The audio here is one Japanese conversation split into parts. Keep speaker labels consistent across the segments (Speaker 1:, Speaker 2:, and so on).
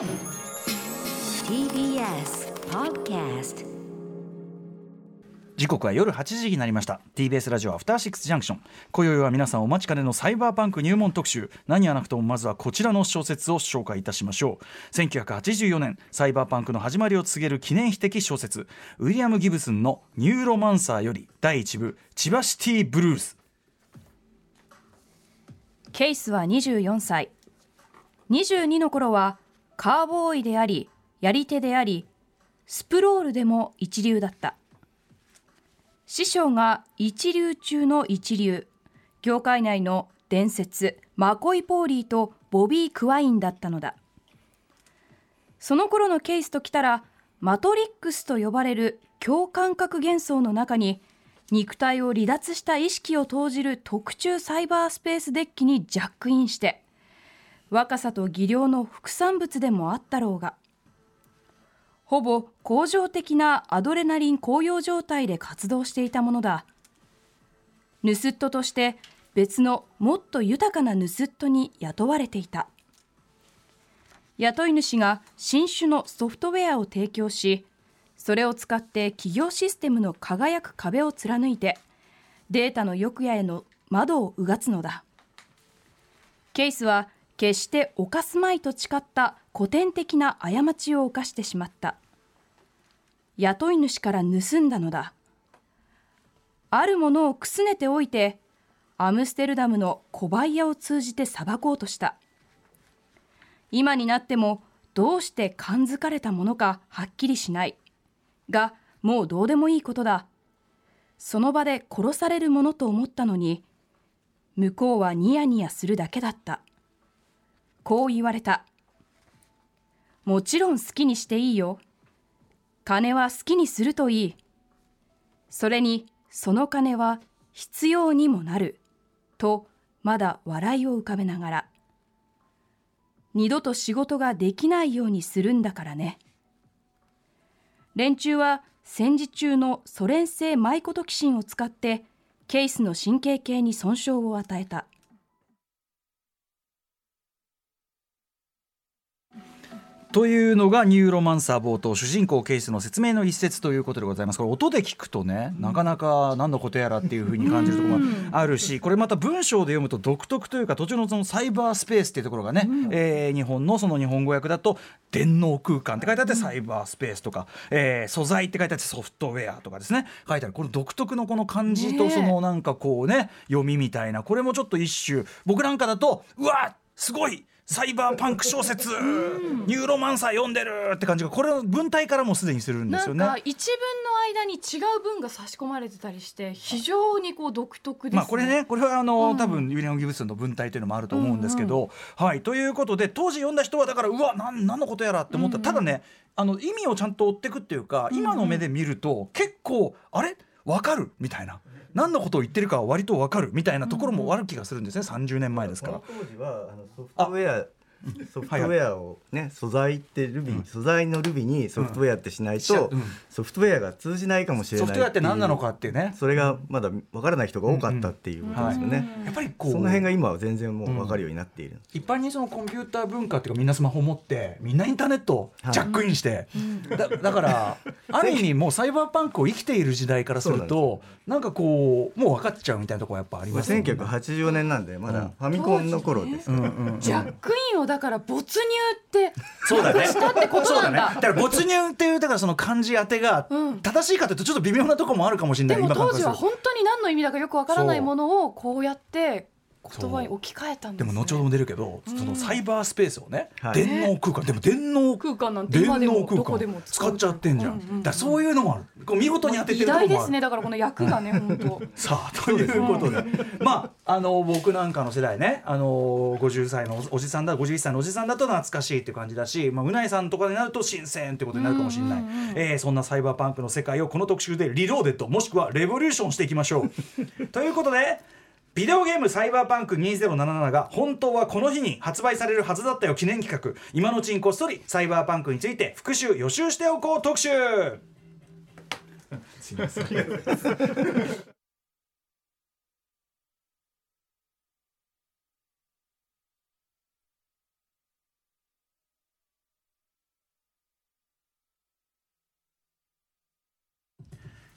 Speaker 1: TBS Podcast
Speaker 2: 時刻は夜8時になりました。TBS ラジオアフターシックスジャンクション今宵は皆さんお待ちかねのサイバーパンク入門特集。何やなくともまずはこちらの小説を紹介いたしましょう。1984年サイバーパンクの始まりを告げる記念碑的小説。ウィリアム・ギブスンのニューロマンサーより第1部千葉シティブルース。
Speaker 3: ケイスは24歳。22の頃はカーボーイでありやり手でありスプロールでも一流だった。師匠が一流中の一流。業界内の伝説マコイ・ポーリーとボビー・クワインだったのだ。その頃のケイスときたらマトリックスと呼ばれる強感覚幻想の中に肉体を離脱した意識を投じる特注サイバースペースデッキにジャックインして若さと技量の副産物でもあったろうが。ほぼ恒常的なアドレナリン高揚状態で活動していたものだ。盗人として別のもっと豊かな盗人に雇われていた。雇い主が新種のソフトウェアを提供しそれを使って企業システムの輝く壁を貫いてデータの欲やへの窓をうがつのだ。ケイスは決して犯すまいと誓った古典的な過ちを犯してしまった。雇い主から盗んだのだ。あるものをくすねておいてアムステルダムの小売屋を通じて裁こうとした。今になってもどうして感づかれたものかはっきりしない。がもうどうでもいいことだ。その場で殺されるものと思ったのに向こうはニヤニヤするだけだった。こう言われた。もちろん好きにしていいよ。金は好きにするといい。それにその金は必要にもなる。とまだ笑いを浮かべながら。二度と仕事ができないようにするんだからね。連中は戦時中のソ連製マイコトキシンを使ってケースの神経系に損傷を与えた。
Speaker 2: というのがニューロマンサー冒頭主人公ケースの説明の一節ということでございます。これ音で聞くとねなかなか何のことやらっていうふうに感じるところもあるしこれまた文章で読むと独特というか途中のそのサイバースペースっていうところがね、えー日本のその日本語訳だと電脳空間って書いてあってサイバースペースとか、えー素材って書いてあってソフトウェアとかですね。書いてあるこの独特のこの漢字とそのなんかこうね読みみたいなこれもちょっと一種僕なんかだとうわすごいサイバーパンク小説ニューロマンサー読んでるって感じがこれの文体からもすでにするんですよね。
Speaker 3: なんか。一文の間に違う文が差し込まれてたりして非常にこう独特ですね。
Speaker 2: まあこれねこれはあの、
Speaker 3: うん。
Speaker 2: 多分ウィリアム・ギブスンの文体というのもあると思うんですけど、はいということで当時読んだ人はだからうわなん何のことやらって思った、ただねあの意味をちゃんと追っていくっていうか、今の目で見ると結構あれ？わかる？みたいな何のことを言ってるかは割とわかるみたいなところもある気がするんですね。30年前ですから。
Speaker 4: 当時はあのソフトウェア ソフトウェアをね素材ってルビー、素材のルビにソフトウェアってしないと、
Speaker 2: うん。
Speaker 4: ソフトウェアが通じないかもしれない
Speaker 2: ソフトウェアって何なのか
Speaker 4: っ
Speaker 2: っていうね。
Speaker 4: それがまだ分からない人が多かったっていうことですよね、
Speaker 2: やっぱりこう。
Speaker 4: その辺が今は全然もう分かるようになっている、
Speaker 2: 一般にそのコンピューター文化っていうかみんなスマホ持ってみんなインターネット
Speaker 4: はい。
Speaker 2: ジャックインして、だだから ある意味もうサイバーパンクを生きている時代からするとなんかこうもう分かっちゃうみたいなところやっぱあり
Speaker 4: ま
Speaker 2: すよね。
Speaker 4: 1984年なんでまだファミコンの頃ですから、
Speaker 3: ジャックインをだから没入って
Speaker 2: そうだね。
Speaker 3: したってことなんだ。
Speaker 2: だから没入っていうだからその漢字当てが
Speaker 3: うん
Speaker 2: 正しいかというとちょっと微妙なところもあるかもしれない。
Speaker 3: でも当時は本当に何の意味だかよくわからないものをこうやって言葉に置き換えたんです、ね、
Speaker 2: でも後ほども出るけど、そのサイバースペースをね、
Speaker 4: はい。
Speaker 2: 電脳空間。でも電脳
Speaker 3: 空間なんて
Speaker 2: 電
Speaker 3: 今でも
Speaker 2: 脳空
Speaker 3: どこでも
Speaker 2: 間使っちゃってんじゃん。
Speaker 3: うんうんうん
Speaker 2: だそういうのもある。こう見事に当てて
Speaker 3: 偉
Speaker 2: るともある。
Speaker 3: 大ですね。だからこの役がね本当。
Speaker 2: さあということで、まああの僕なんかの世代ねあの50歳のおじさんだ51歳のおじさんだと懐かしいっていう感じだし、まあ、うないさんとかになると新鮮ってことになるかもしれない、えーそんなサイバーパンクの世界をこの特集でリローデッドもしくはレボリューションしていきましょう。ということでビデオゲームサイバーパンク2077が本当はこの日に発売されるはずだったよ記念企画。今のうちにこっそりサイバーパンクについて復習予習しておこう特集。すいません。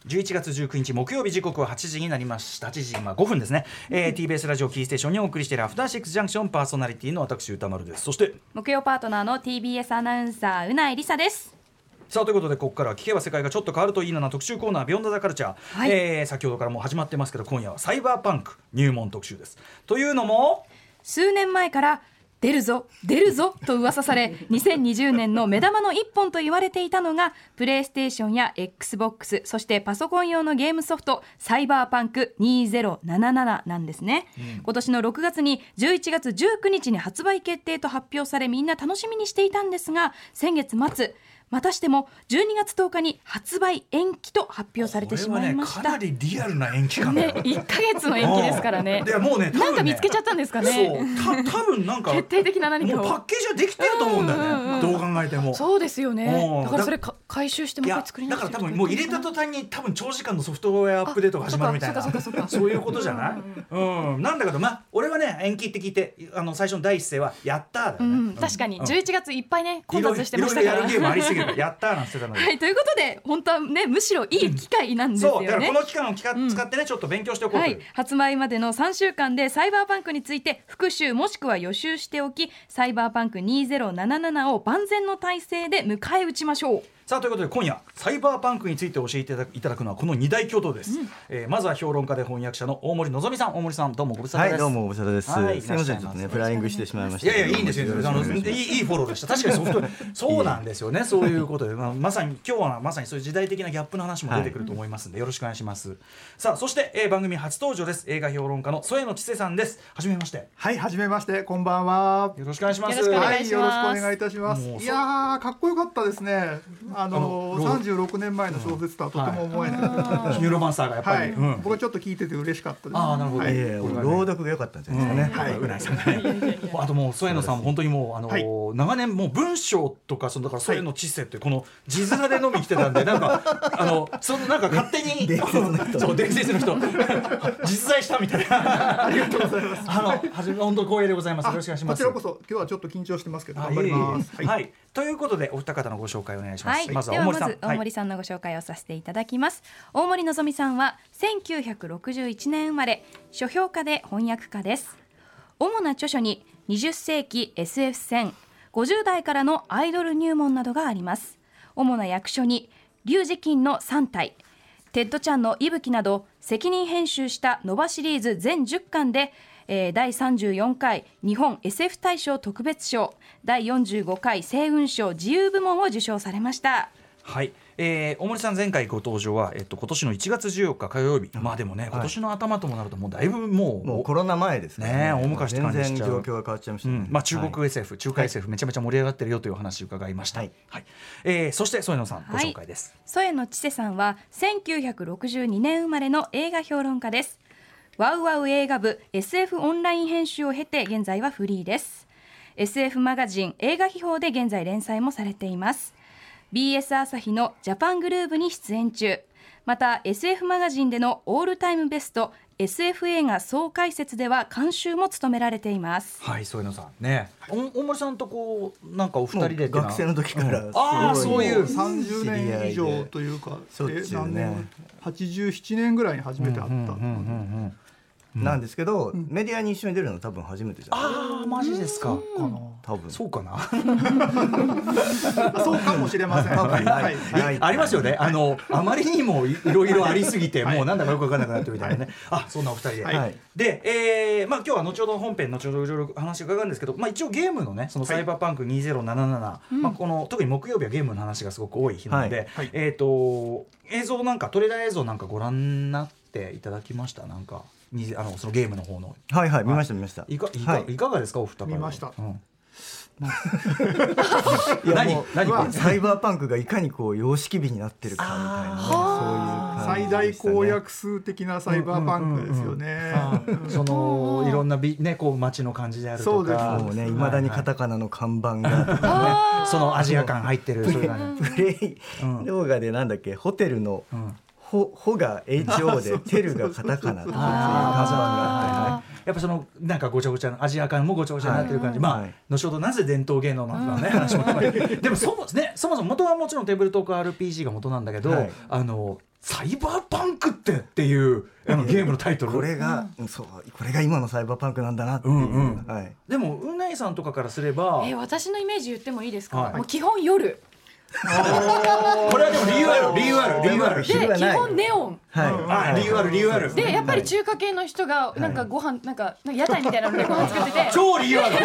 Speaker 2: 11月19日木曜日時刻は8時になりました。8時今5分ですね、えー、TBS ラジオキーステーションにお送りしているアフターシックスジャンクションパーソナリティの私歌丸です。そして
Speaker 3: 木曜パートナーの TBS アナウンサーうないりさです。
Speaker 2: さあということでここからは聞けば世界がちょっと変わるといいなな特集コーナー「ビヨンドザカルチャー、
Speaker 3: はい。
Speaker 2: えー先ほどからもう始まってますけど今夜はサイバーパンク入門特集です。というのも
Speaker 3: 数年前から出るぞ出るぞと噂され2020年の目玉の一本と言われていたのがプレイステーションや XBOX そしてパソコン用のゲームソフトサイバーパンク2077なんですね、今年の6月に11月19日に発売決定と発表されみんな楽しみにしていたんですが先月末またしても12月10日に発売延期と発表されてしまいました。
Speaker 2: ねかなりリアルな延期感だ
Speaker 3: ね
Speaker 2: よ、
Speaker 3: 1ヶ月の延期ですからね。
Speaker 2: いやもうねね
Speaker 3: なんか見つけちゃったんですかね。
Speaker 2: そうた多分なんか
Speaker 3: 決定的な何か
Speaker 2: パッケージはできてると思うんだよね、
Speaker 3: うんうんうん。
Speaker 2: どう考えても。
Speaker 3: そうですよね。
Speaker 2: うん。
Speaker 3: だからそれか回収しても
Speaker 2: いうや
Speaker 3: 一回作り
Speaker 2: だから多分もう入れた途端に多分長時間のソフトウェアアップデートが始まるみたいな。
Speaker 3: あそ
Speaker 2: ういうことじゃない？うんなんだけどまあ俺はね延期って聞いてあの最初の第一声はやったーだよ
Speaker 3: う
Speaker 2: ね、
Speaker 3: ん、確かに。
Speaker 2: うん。
Speaker 3: 11月いっぱいね混雑してましたから。
Speaker 2: いろいろやるゲームありすぎ やったーなんて言ってたので、
Speaker 3: はいということで本当はねむしろいい機会なんですよね。
Speaker 2: そうだからこの期間を使ってねちょっと勉強しておこうと
Speaker 3: はい発売までの3週間でサイバーパンクについて復習もしくは予習しておきサイバーパンク2077を万全の体制で迎え撃ちましょう
Speaker 2: さあということで今夜サイバーパンクについて教えていただくのはこの二大巨頭です、えーまずは評論家で翻訳者の大森のぞみさん大森さんどうもご無沙汰です。
Speaker 4: はいどうもご無沙汰です、
Speaker 2: はい
Speaker 4: すみませんちょっとねフライングしてしまいました。
Speaker 2: いやいやいいんですよ。あのいいいいフォローでした。確かにソフト そうなんですよね。そういうことで、まあ、まさに今日はまさにそういう時代的なギャップの話も出てくると思いますんで、よろしくお願いします。さあそして、えー番組初登場です。映画評論家の添野千世さんです。はじめまして。
Speaker 5: はい、はじめまして、こんばんは。
Speaker 2: よろしくお願いします。
Speaker 3: よろしくお願
Speaker 5: はいよろしくお願いいたします。いやー、かっこよかったですね。あの三十六年前の小説とはとても思えない。
Speaker 2: ニューロマンサーがやっぱり、
Speaker 5: 僕はちょっと聞いてて嬉しかったです。
Speaker 2: ああなるほど、
Speaker 4: 朗読が良かったんじゃないですかね、
Speaker 2: はい、うなぎさんね。あともう添野さんも本当にもうあの、
Speaker 5: はい。
Speaker 2: 長年もう文章とかそのだから添野知世ってこの字面で飲み来てたんで なんかあのそのなんか勝手にそう 伝説の人。実在したみたいな。ありがとうございます。あのはじめ本当光栄でございます。よろしくお願いします。
Speaker 5: こちらこそ、今日はちょっと緊張してますけど、
Speaker 2: あ
Speaker 5: 頑張ります。
Speaker 2: はい、ということでお二方のご紹介お願いします。
Speaker 3: はい、
Speaker 2: まず
Speaker 3: ではま
Speaker 2: は大森さん。
Speaker 3: ず大森さんのご紹介をさせていただきます、大森のぞみさんは1961年生まれ書評家で翻訳家です。主な著書に20世紀 SF 戦50代からのアイドル入門などがあります。主な訳書に劉慈欣の三体テッド・チャンの息吹など責任編集した NOVA シリーズ全10巻で、えー第34回日本 SF 大賞特別賞。第45回星雲賞自由部門を受賞されました。
Speaker 2: はい、えー、大森さん前回ご登場は、えっと、今年の1月14日火曜日、まあでもね今年の頭ともなるともうだいぶもう,、
Speaker 4: もうコロナ前です
Speaker 2: ね。え大昔って感じしちゃう
Speaker 4: 状況が変わっちゃいましたね、
Speaker 2: うん。まあ、中国
Speaker 4: はい。
Speaker 2: SF、中華 SF、めちゃめちゃ盛り上がってるよというお話を伺いました。は
Speaker 4: はい。い
Speaker 2: えーそして添野さん、ご紹介です。
Speaker 3: 添野千世さんは1962年生まれの映画評論家ですワウワウ映画部 SF オンライン編集を経て現在はフリーです。SF マガジン映画秘宝で現在連載もされています。BS 朝日のジャパングルーブに出演中。また SF マガジンでのオールタイムベスト SF 映画総解説では監修も務められています。
Speaker 2: はい、添野さん、ね、お大森さんとこう、なんかお二人で
Speaker 4: 学生の時からすごい、
Speaker 2: あーそういう
Speaker 5: 三十年以上というか、
Speaker 4: しょっちゅうね。
Speaker 5: え何年八十七年ぐらいに初めて会った。
Speaker 2: うん。うんうん
Speaker 4: なんですけど、メディアに一緒に出るのは多分初めてじゃない？
Speaker 2: ああ、マジですか。
Speaker 4: 多分。
Speaker 2: そうかな？
Speaker 5: そうかもしれません。はい、はい。
Speaker 4: はい。
Speaker 2: ありますよね。あの、あまりにもいいろいろありすぎて、もうなんだかよくわかんなくなってるみたいなね。あ、そんなお二人で。
Speaker 4: はい。
Speaker 2: で、えーまあ今日は後ほど本編後ほどいろいろ話を伺うんですけど、まあ一応ゲームのね、そのサイバーパンク2077、まあこの特に木曜日はゲームの話がすごく多い日なので、
Speaker 4: はい。
Speaker 5: はい
Speaker 2: えっ、と映像なんかトレーラー映像なんかご覧になっていただきました？なんか。にあのそのゲームの方の。
Speaker 4: はいはい見ました見ました。
Speaker 2: い。かいか,、
Speaker 4: はい。
Speaker 2: い、かがですか？お二方は
Speaker 5: 見ました。
Speaker 2: うん。
Speaker 4: いや
Speaker 2: 何？
Speaker 4: もう
Speaker 2: 何？
Speaker 4: サイバーパンクがいかにこう様式美になってるかみたいなねそういう感じ
Speaker 5: 最大
Speaker 4: でしたね。
Speaker 5: 公約数的なサイバーパンクですよね。うん
Speaker 2: そのいろんなびねこう街の感じであると
Speaker 5: そうです。
Speaker 2: か
Speaker 4: もうねいまだにカタカナの看板が。と か
Speaker 2: そのアジア感入ってるそういう感じ
Speaker 4: ねプレイ動画でなんだっけホテルの
Speaker 2: ん
Speaker 4: ほほが HO で テルがカタカナとかそういう看板があってね。
Speaker 2: やっぱそのなんかごちゃごちゃなアジア感もごちゃごちゃになってる感じ、まあ、
Speaker 4: はい
Speaker 2: 後ほどなぜ伝統芸能なのかね、話もでもそも,、ね、そもそも元はもちろんテーブルトーク RPG が元なんだけど、
Speaker 4: はい。
Speaker 2: あのサイバーパンクってっていうあのゲームのタイトル。
Speaker 4: これが、うんそうこれが今のサイバーパンクなんだなっていう、
Speaker 2: うんうん。
Speaker 4: はい、
Speaker 2: でもうないさんとかからすれば
Speaker 3: えー私のイメージ言ってもいいですか、
Speaker 2: はい。
Speaker 3: もう基本夜
Speaker 2: これはでも理由ある理由ある理由ある。
Speaker 3: で基本ネオン
Speaker 4: はい。
Speaker 2: あ理由ある理由ある。
Speaker 3: でやっぱり中華系の人がなんかご飯なんかなんか屋台みたいなのでご飯作ってて。
Speaker 2: 超理由ある。
Speaker 3: で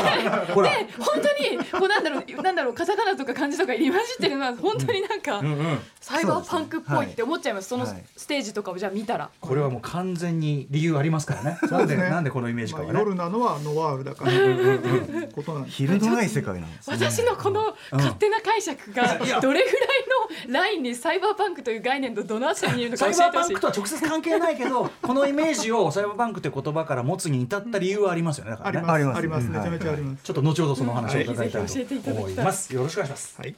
Speaker 3: 本当にこうなんだろうなんだろうカタカナとか漢字とか入り混じってるのは本当になんか
Speaker 2: うんうん。
Speaker 3: サイバーパンクっぽいって思っちゃいます。その
Speaker 4: はい。
Speaker 3: ステージとかをじゃあ見たら。
Speaker 2: これはもう完全に理由ありますからね。なんでなんでこのイメージか
Speaker 5: まあ、
Speaker 2: はね
Speaker 5: 夜なのはノワールだから。いうことなんです
Speaker 4: 昼のない世界なんですね。
Speaker 3: 私のこの勝手な解釈がどれぐらいのラインにサイバーパンクという概念とどのあたりにいるのか教えてほしい
Speaker 2: クとは直接関係ないけど このイメージをサイバーパンクって言葉から持つに至った理由はありますよね。だからね。
Speaker 5: あります。
Speaker 4: あります。
Speaker 5: めちゃめちゃあります、
Speaker 2: ちょっと後ほどそのお話を伺いたいと思います。よろしくお願いします。
Speaker 5: はい。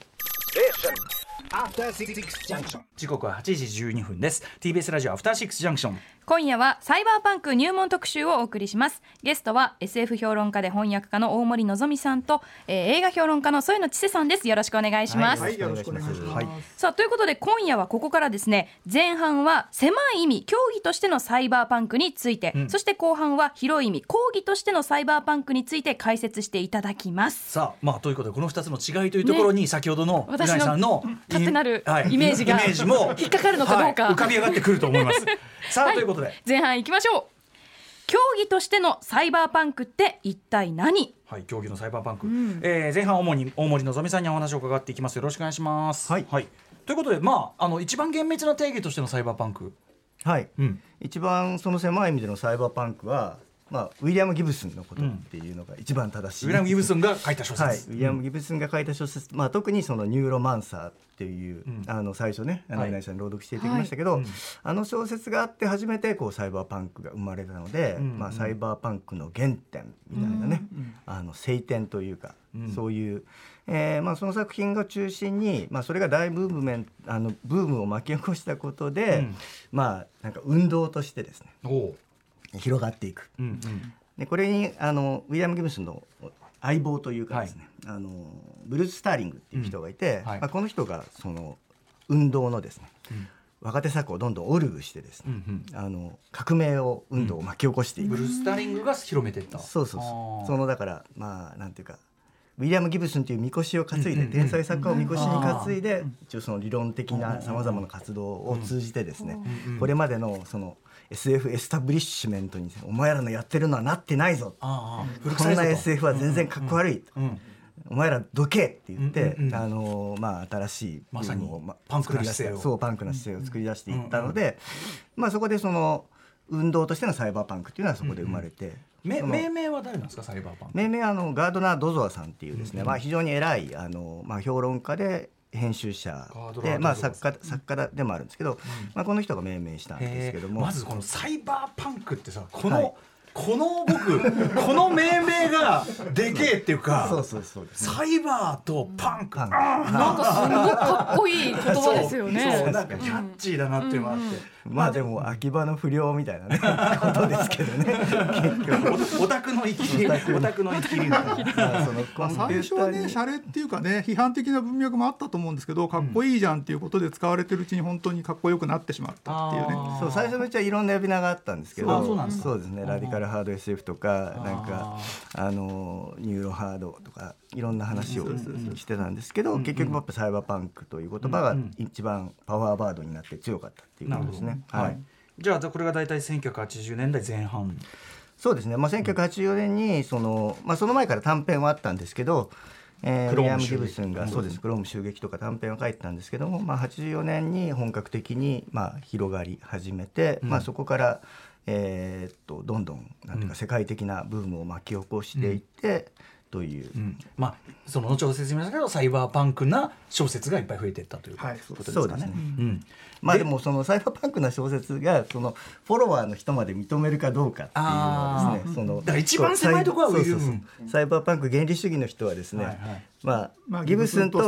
Speaker 2: 時刻は8時12分です。TBS ラジオアフターシックスジャンクション。
Speaker 3: 今夜はサイバーパンク入門特集をお送りします。ゲストは SF 評論家で翻訳家の大森のぞみさんと、えー映画評論家の添野千世さんです。よろしくお願いします、
Speaker 5: はい、よろしくお願いします。
Speaker 2: はい。
Speaker 3: さあということで今夜はここからですね前半は狭い意味競技としてのサイバーパンクについて、そして後半は広い意味講義としてのサイバーパンクについて解説していただきます。
Speaker 2: さあまあということでこの2つの違いというところに先ほどのう
Speaker 3: 私の
Speaker 2: なぎさんの
Speaker 3: 勝手なる
Speaker 2: はい
Speaker 3: イメージが
Speaker 2: イメージも
Speaker 3: 引っかかるのかどうか。
Speaker 2: はい浮かび上がってくると思います。さあ、
Speaker 3: はい。
Speaker 2: ということで。
Speaker 3: 前半いきましょう。競技としてのサイバーパンクって一体何？
Speaker 2: はい、競技のサイバーパンク、えー前半主に大森のぞみさんにお話を伺っていきます。よろしくお願いします。
Speaker 4: はい。
Speaker 2: ということで、まあ、あの一番厳密な定義としてのサイバーパンク。
Speaker 4: はい、
Speaker 2: うん。
Speaker 4: 一番その狭い意味でのサイバーパンクは、まあ、ウィリアム・ギブスンのことっていうのが一番正しい、
Speaker 2: ウィリアム・ギブスンが書いた小説。
Speaker 4: はい、ウィリアム・ギブスンが書いた小説、まあ、特にその「ニューロマンサー」っていう、
Speaker 2: ん。
Speaker 4: あの最初ね
Speaker 2: はい。
Speaker 4: 稲井さんに朗読していただきましたけど、
Speaker 2: うん。
Speaker 4: あの小説があって初めてこうサイバーパンクが生まれたので、
Speaker 2: うん。
Speaker 4: まあ、サイバーパンクの原点みたいなね、あの聖典というか、
Speaker 2: うん。
Speaker 4: そういう、えーまあ、その作品が中心に、まあ、それが大ブームメンあのブームを巻き起こしたことで、
Speaker 2: うん。
Speaker 4: まあなんか運動としてですね広がっていく。
Speaker 2: うんうん。
Speaker 4: でこれにあのウィリアム・ギブスンの相棒というかですね、あのブルース・スターリングっていう人がいて、
Speaker 2: うんはい。
Speaker 4: まあ、この人がその運動のですね、若手作をどんどんオルグしてですね、
Speaker 2: うん
Speaker 4: あの革命を運動を巻き起こしていく、
Speaker 2: ブルース・スターリングが広めていった。
Speaker 4: そうそうそう。そのだからまあなんていうかウィリアム・ギブスンというみこしを担いで、
Speaker 2: うんうんうん。
Speaker 4: 天才作家をみこしに担いで、一応その理論的なさまざまな活動を通じてですね、
Speaker 2: うん。
Speaker 4: これまでのその SF エスタブリッシュメントにお前らのやってるのはなってないぞ。
Speaker 2: ああ古
Speaker 4: こんな SF は全然かっこ悪い。と、
Speaker 2: うん
Speaker 4: お前らどけって言って、
Speaker 2: うんうんうん。
Speaker 4: あのまあ新しい
Speaker 2: まさにパンクな姿勢を。
Speaker 4: そうパンクな姿勢を作り出していったので、まあそこでその運動としてのサイバーパンクっていうのはそこで生まれて、
Speaker 2: め
Speaker 4: その
Speaker 2: 命名は誰なんですかサイバーパンク。
Speaker 4: 命名はあのガードナー・ドゾアさんっていうですね、まあ非常に偉いあのまあ評論家で編集者でまあ作家作家でもあるんですけど、まあこの人が命名したんですけども、
Speaker 2: まずこのサイバーパンクってさこの、
Speaker 4: はい。
Speaker 2: この僕この命名がでけえっていうか
Speaker 4: そうそうそうですね
Speaker 2: サイバーとパンク、
Speaker 4: パンク。
Speaker 2: あー
Speaker 3: なんかすごくかっこいい言葉ですよ
Speaker 2: そう
Speaker 3: ね
Speaker 2: なんかキャッチーだなっていうのがあって、
Speaker 4: まあでも秋葉の不良みたいなね ことですけどね。結局。
Speaker 2: おオタクの生きりオタクの生きり
Speaker 4: まあそのコンピュ
Speaker 5: 最
Speaker 4: ーターに。
Speaker 5: 初はね、シャレっていうかね、批判的な文脈もあったと思うんですけど、かっこいいじゃんっていうことで使われてるうちに本当にかっこよくなってしまったっていうね。
Speaker 4: そう最初めっちゃいろんな呼び名があったんですけど
Speaker 2: あそうです
Speaker 4: ね。ラディカルハード SF とかなんかあのニューロハードとかいろんな話をしてたんですけど結局やっぱサイバーパンクという言葉が一番パワーワードになって強かったっていうことですね。
Speaker 2: はい、
Speaker 4: はい。
Speaker 2: じゃあこれが大体1980年代前半。
Speaker 4: そうですね、まあ、1984年にその,、まあ、その前から短編はあったんですけど、えー、
Speaker 2: クローム
Speaker 4: ウィリアム・ギブスンがそうですクローム襲撃とか短編を書いてたんですけども、まあ、84年に本格的にまあ広がり始めて、まあ、そこから、えーっとどんどんなんていうか世界的なブームを巻き起こしていって、という、
Speaker 2: うん。まあその後ほど説明したけどサイバーパンクな小説がいっぱい増えていったという
Speaker 5: はい
Speaker 2: ことですかね。
Speaker 4: そうですね。
Speaker 2: うん
Speaker 4: まあでもそのサイバーパンクな小説がそのフォロワーの人まで認めるかどうかっていうのはですねその
Speaker 2: だから一番狭いところは
Speaker 4: サイバーパンク原理主義の人はですね、
Speaker 2: はいはい。
Speaker 4: まあ、
Speaker 5: まあ
Speaker 4: ギブスン
Speaker 5: と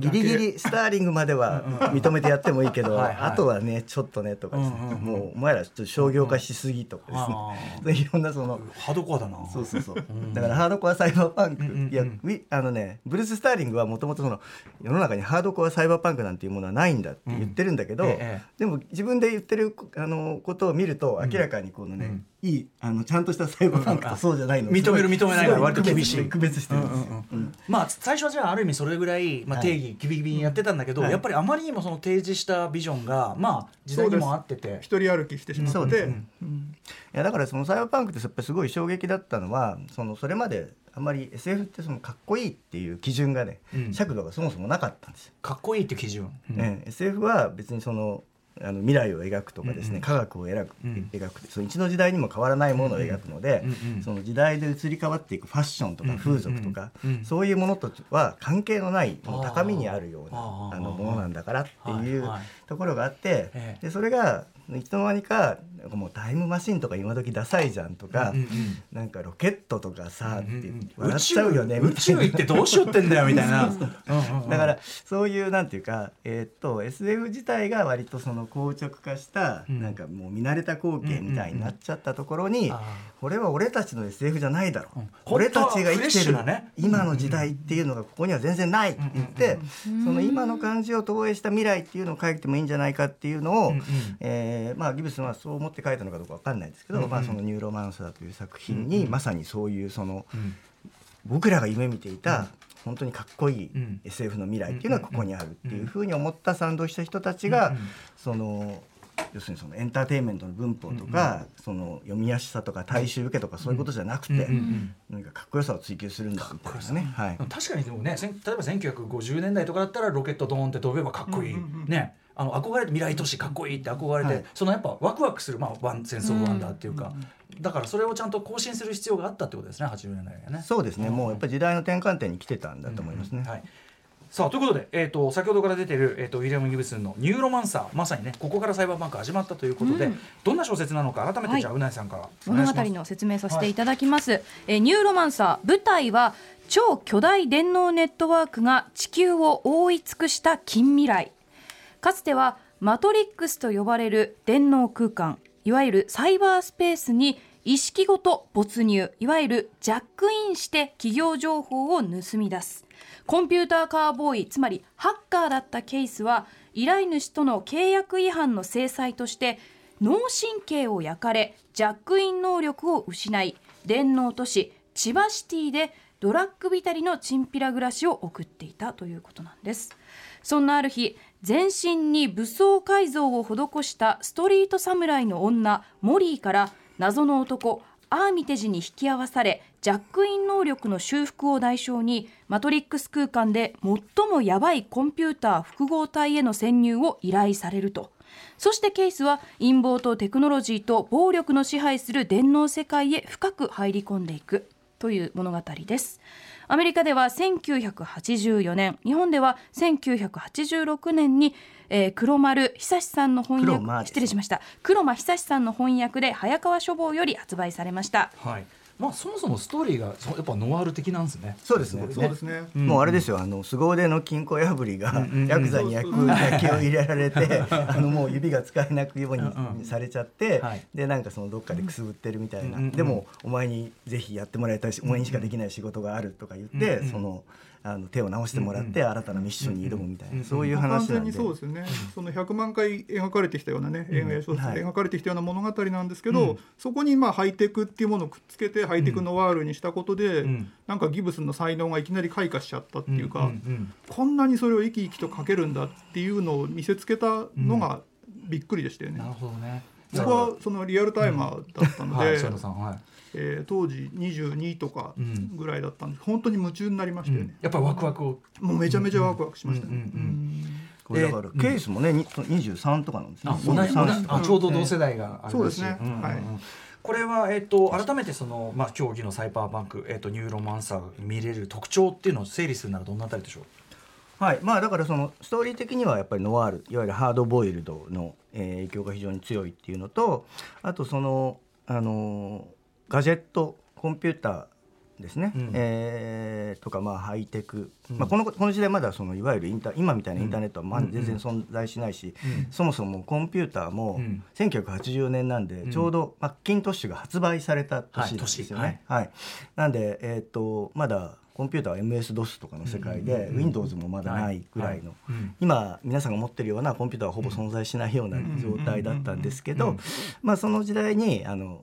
Speaker 4: ギリギリスターリングまでは認めてやってもいいけど
Speaker 2: はいはい。
Speaker 4: あとはねちょっとねとかですね、
Speaker 2: うんうんうん。
Speaker 4: もうお前らちょっと商業化しすぎとかですね、ういろんなその
Speaker 2: ハードコアだな。
Speaker 4: そうそうそう、だからハードコアサイバーパンク、
Speaker 2: うんうんうん。
Speaker 4: いやあのねブルース・スターリングはもともとその世の中にハードコアサイバーパンクなんていうものはないんだって言ってるんだけど、
Speaker 2: うん。ええ
Speaker 4: でも自分で言ってるあのことを見ると明らかにこのね、いいあのちゃんとしたサイバーパンクとそうじゃないの、
Speaker 2: 認める認めないが割と厳しい。
Speaker 4: 区別してる。んですよ、うん。
Speaker 2: まあ最初はじゃあある意味それぐらい、まあ、
Speaker 4: はい。
Speaker 2: 定義ギビギビにやってたんだけど、
Speaker 4: はい。
Speaker 2: やっぱりあまりにもその提示したビジョンがまあ時代にも合ってて。
Speaker 5: 一人歩きしてしまって、
Speaker 4: いやだからそのサイバーパンクってやっぱりすごい衝撃だったのはそのそれまであんまり SF ってそのかっこいいっていう基準がね、
Speaker 2: うん。
Speaker 4: 尺度がそもそもなかったんですよ。
Speaker 2: かっこいいっていう基準、
Speaker 4: ね、SF は別にそのあの未来を描くとかですね、
Speaker 2: うんうん。
Speaker 4: 科学を描く,、
Speaker 2: うん。
Speaker 4: 描くその一の時代にも変わらないものを描くので、
Speaker 2: うんうん
Speaker 4: その時代で移り変わっていくファッションとか風俗とか、
Speaker 2: うんうん。うん
Speaker 4: そういうものとは関係のない高みにあるような
Speaker 2: あ
Speaker 4: のものなんだからっていうところがあって、
Speaker 2: ええ。
Speaker 4: でそれがいつの間にかなんかもうタイムマシンとか今時ダサいじゃんとか、
Speaker 2: うんうん
Speaker 4: なんかロケットとかさ、
Speaker 2: うんうん
Speaker 4: って
Speaker 2: 宇
Speaker 4: 笑っちゃうよね
Speaker 2: 宙宇宙行ってどうしようってんだよみたいな。うんうんうん。
Speaker 4: だからそういうなんていうか、えーっと SF 自体が割とその硬直化した、
Speaker 2: うん。
Speaker 4: なんかもう見慣れた光景みたいになっちゃったところに、
Speaker 2: あ
Speaker 4: これは俺たちの SF じゃないだろ。う、
Speaker 2: うん
Speaker 4: 俺たちが生きてる
Speaker 2: なね。
Speaker 4: 今の時代っていうのがここには全然ないって言って、その今の感じを投影した未来っていうのを書いてもいいんじゃないかっていうのを、
Speaker 2: うんうん
Speaker 4: えーまあ、ギブスンはそう思って書いたのかどうかわかんないですけど、
Speaker 2: うんうん。
Speaker 4: まあ、その「ニューロマンサー」という作品にまさにそういうその、
Speaker 2: うん。
Speaker 4: 僕らが夢見ていた、本当にかっこいい
Speaker 2: うん。
Speaker 4: SF の未来っていうのはここにあるっていうふうに思った賛同した人たちが、その要するにそのエンターテインメントの文法とか、その読みやすさとか大衆受けとかそういうことじゃなくて、なんかかっこよさを追求するんだみたいなね。はい。
Speaker 2: 確かにでもね例えば1950年代とかだったらロケットドーンって飛べばかっこいい、ねあの憧れて未来都市かっこいいって憧れて、
Speaker 4: はい。
Speaker 2: そのやっぱワクワクする、まあ、ワンセンス・オブ・ワンダーっていうか、だからそれをちゃんと更新する必要があったってことですね80年代ね。
Speaker 4: そうですね、もうやっぱり時代の転換点に来てたんだと思いますね。
Speaker 2: はい。さあということで、えー、と先ほどから出てる、えー、とウィリアム・ギブスンの「ニューロマンサー」まさにねここからサイバーパンク始まったということで、
Speaker 3: うん。
Speaker 2: どんな小説なのか改めて、
Speaker 3: はい。
Speaker 2: じゃあうなえさんからお
Speaker 3: 物語の説明させていただきます、えーニューロマンサー舞台は超巨大電脳ネットワークが地球を覆い尽くした近未来かつてはマトリックスと呼ばれる電脳空間いわゆるサイバースペースに意識ごと没入いわゆるジャックインして企業情報を盗み出す。コンピューターカーボーイつまりハッカーだったケースは依頼主との契約違反の制裁として脳神経を焼かれジャックイン能力を失い電脳都市千葉シティでドラッグ浸りのチンピラ暮らしを送っていたということなんです。そんなある日全身に武装改造を施したストリート侍の女モリーから謎の男アーミテジに引き合わされジャックイン能力の修復を代償にマトリックス空間で最もやばいコンピューター複合体への潜入を依頼されると。そしてケイスは陰謀とテクノロジーと暴力の支配する電脳世界へ深く入り込んでいく。という物語です。アメリカでは1984年日本では1986年に、えー黒丸久志さんの翻訳失礼しました。黒間久志さんの翻訳で早川書房より発売されました。
Speaker 2: はいまあ、そもそもストーリーがそやっぱノワール的なんですね。
Speaker 4: そうですね。
Speaker 5: そうですね。
Speaker 4: もうあれですよ。あの凄腕の金庫破りがヤクザに焼く焼きを入れられて あのもう指が使えなくようにされちゃって
Speaker 2: はい。
Speaker 4: でなんかそのどっかでくすぶってるみたいな。
Speaker 2: うん。うん。うん
Speaker 4: でもお前にぜひやってもらいたいしお前にしかできない仕事があるとか言ってそのあの手を直してもらって新たなミッションに挑むみたいなそういう
Speaker 5: まあ完全に
Speaker 4: 話なんで。
Speaker 5: そうですよね、その100万回描かれてきたようなね映画や小説
Speaker 4: はい。
Speaker 5: で描かれてきたような物語なんですけど、そこにまあハイテクっていうものをくっつけてハイテクノワールにしたことで、
Speaker 2: ん。
Speaker 5: なんかギブスンの才能がいきなり開花しちゃったっていうか、
Speaker 2: うんうん
Speaker 5: こんなにそれを生き生きと描けるんだっていうのを見せつけたのがびっくりでしたよね。
Speaker 2: なるほどね。
Speaker 5: 僕はそのリアルタイマーだったので、
Speaker 2: はい、塩田さん、はい。
Speaker 5: えー当時22とか
Speaker 2: ん。
Speaker 5: ぐらいだったんで本当に夢中になりましたよね、
Speaker 2: やっぱりワクワクを。
Speaker 5: もうめちゃめちゃワクワクしました。ね、
Speaker 2: うんうんうん。
Speaker 4: これだからケースもねに23とかなんですね。
Speaker 2: あ、同じ、同じ
Speaker 4: 23
Speaker 2: あ、ちょうど同世代があるし
Speaker 5: そうですね。
Speaker 2: んんん。
Speaker 5: はい。
Speaker 2: これは、えっ、と、改めて、その、まあ、競技のサイバーバンク、えっ、と、ニューロマンサーが見れる特徴っていうのを整理するなら、どんなあたりでしょう？
Speaker 4: はい。まあだからそのストーリー的にはやっぱりノワールいわゆるハードボイルドの、えー影響が非常に強いっていうのとあとそのあのーガジェットコンピューターですね、
Speaker 2: うん。
Speaker 4: えーとかまあハイテク、まあ、このこの時代まだそのいわゆるインター今みたいなインターネットはまあ全然存在しないし、そもそもコンピューターも
Speaker 2: うん。
Speaker 4: 1984年なんでちょうどマッキントッシュが発売された年なんですよね。はい。なんで、えー、とまだコンピューターは MS-DOS とかの世界で、Windows もまだないぐらいの、
Speaker 2: はい。うん
Speaker 4: 今皆さんが持ってるようなコンピューターはほぼ存在しないような状態だったんですけど、まあ、その時代にあの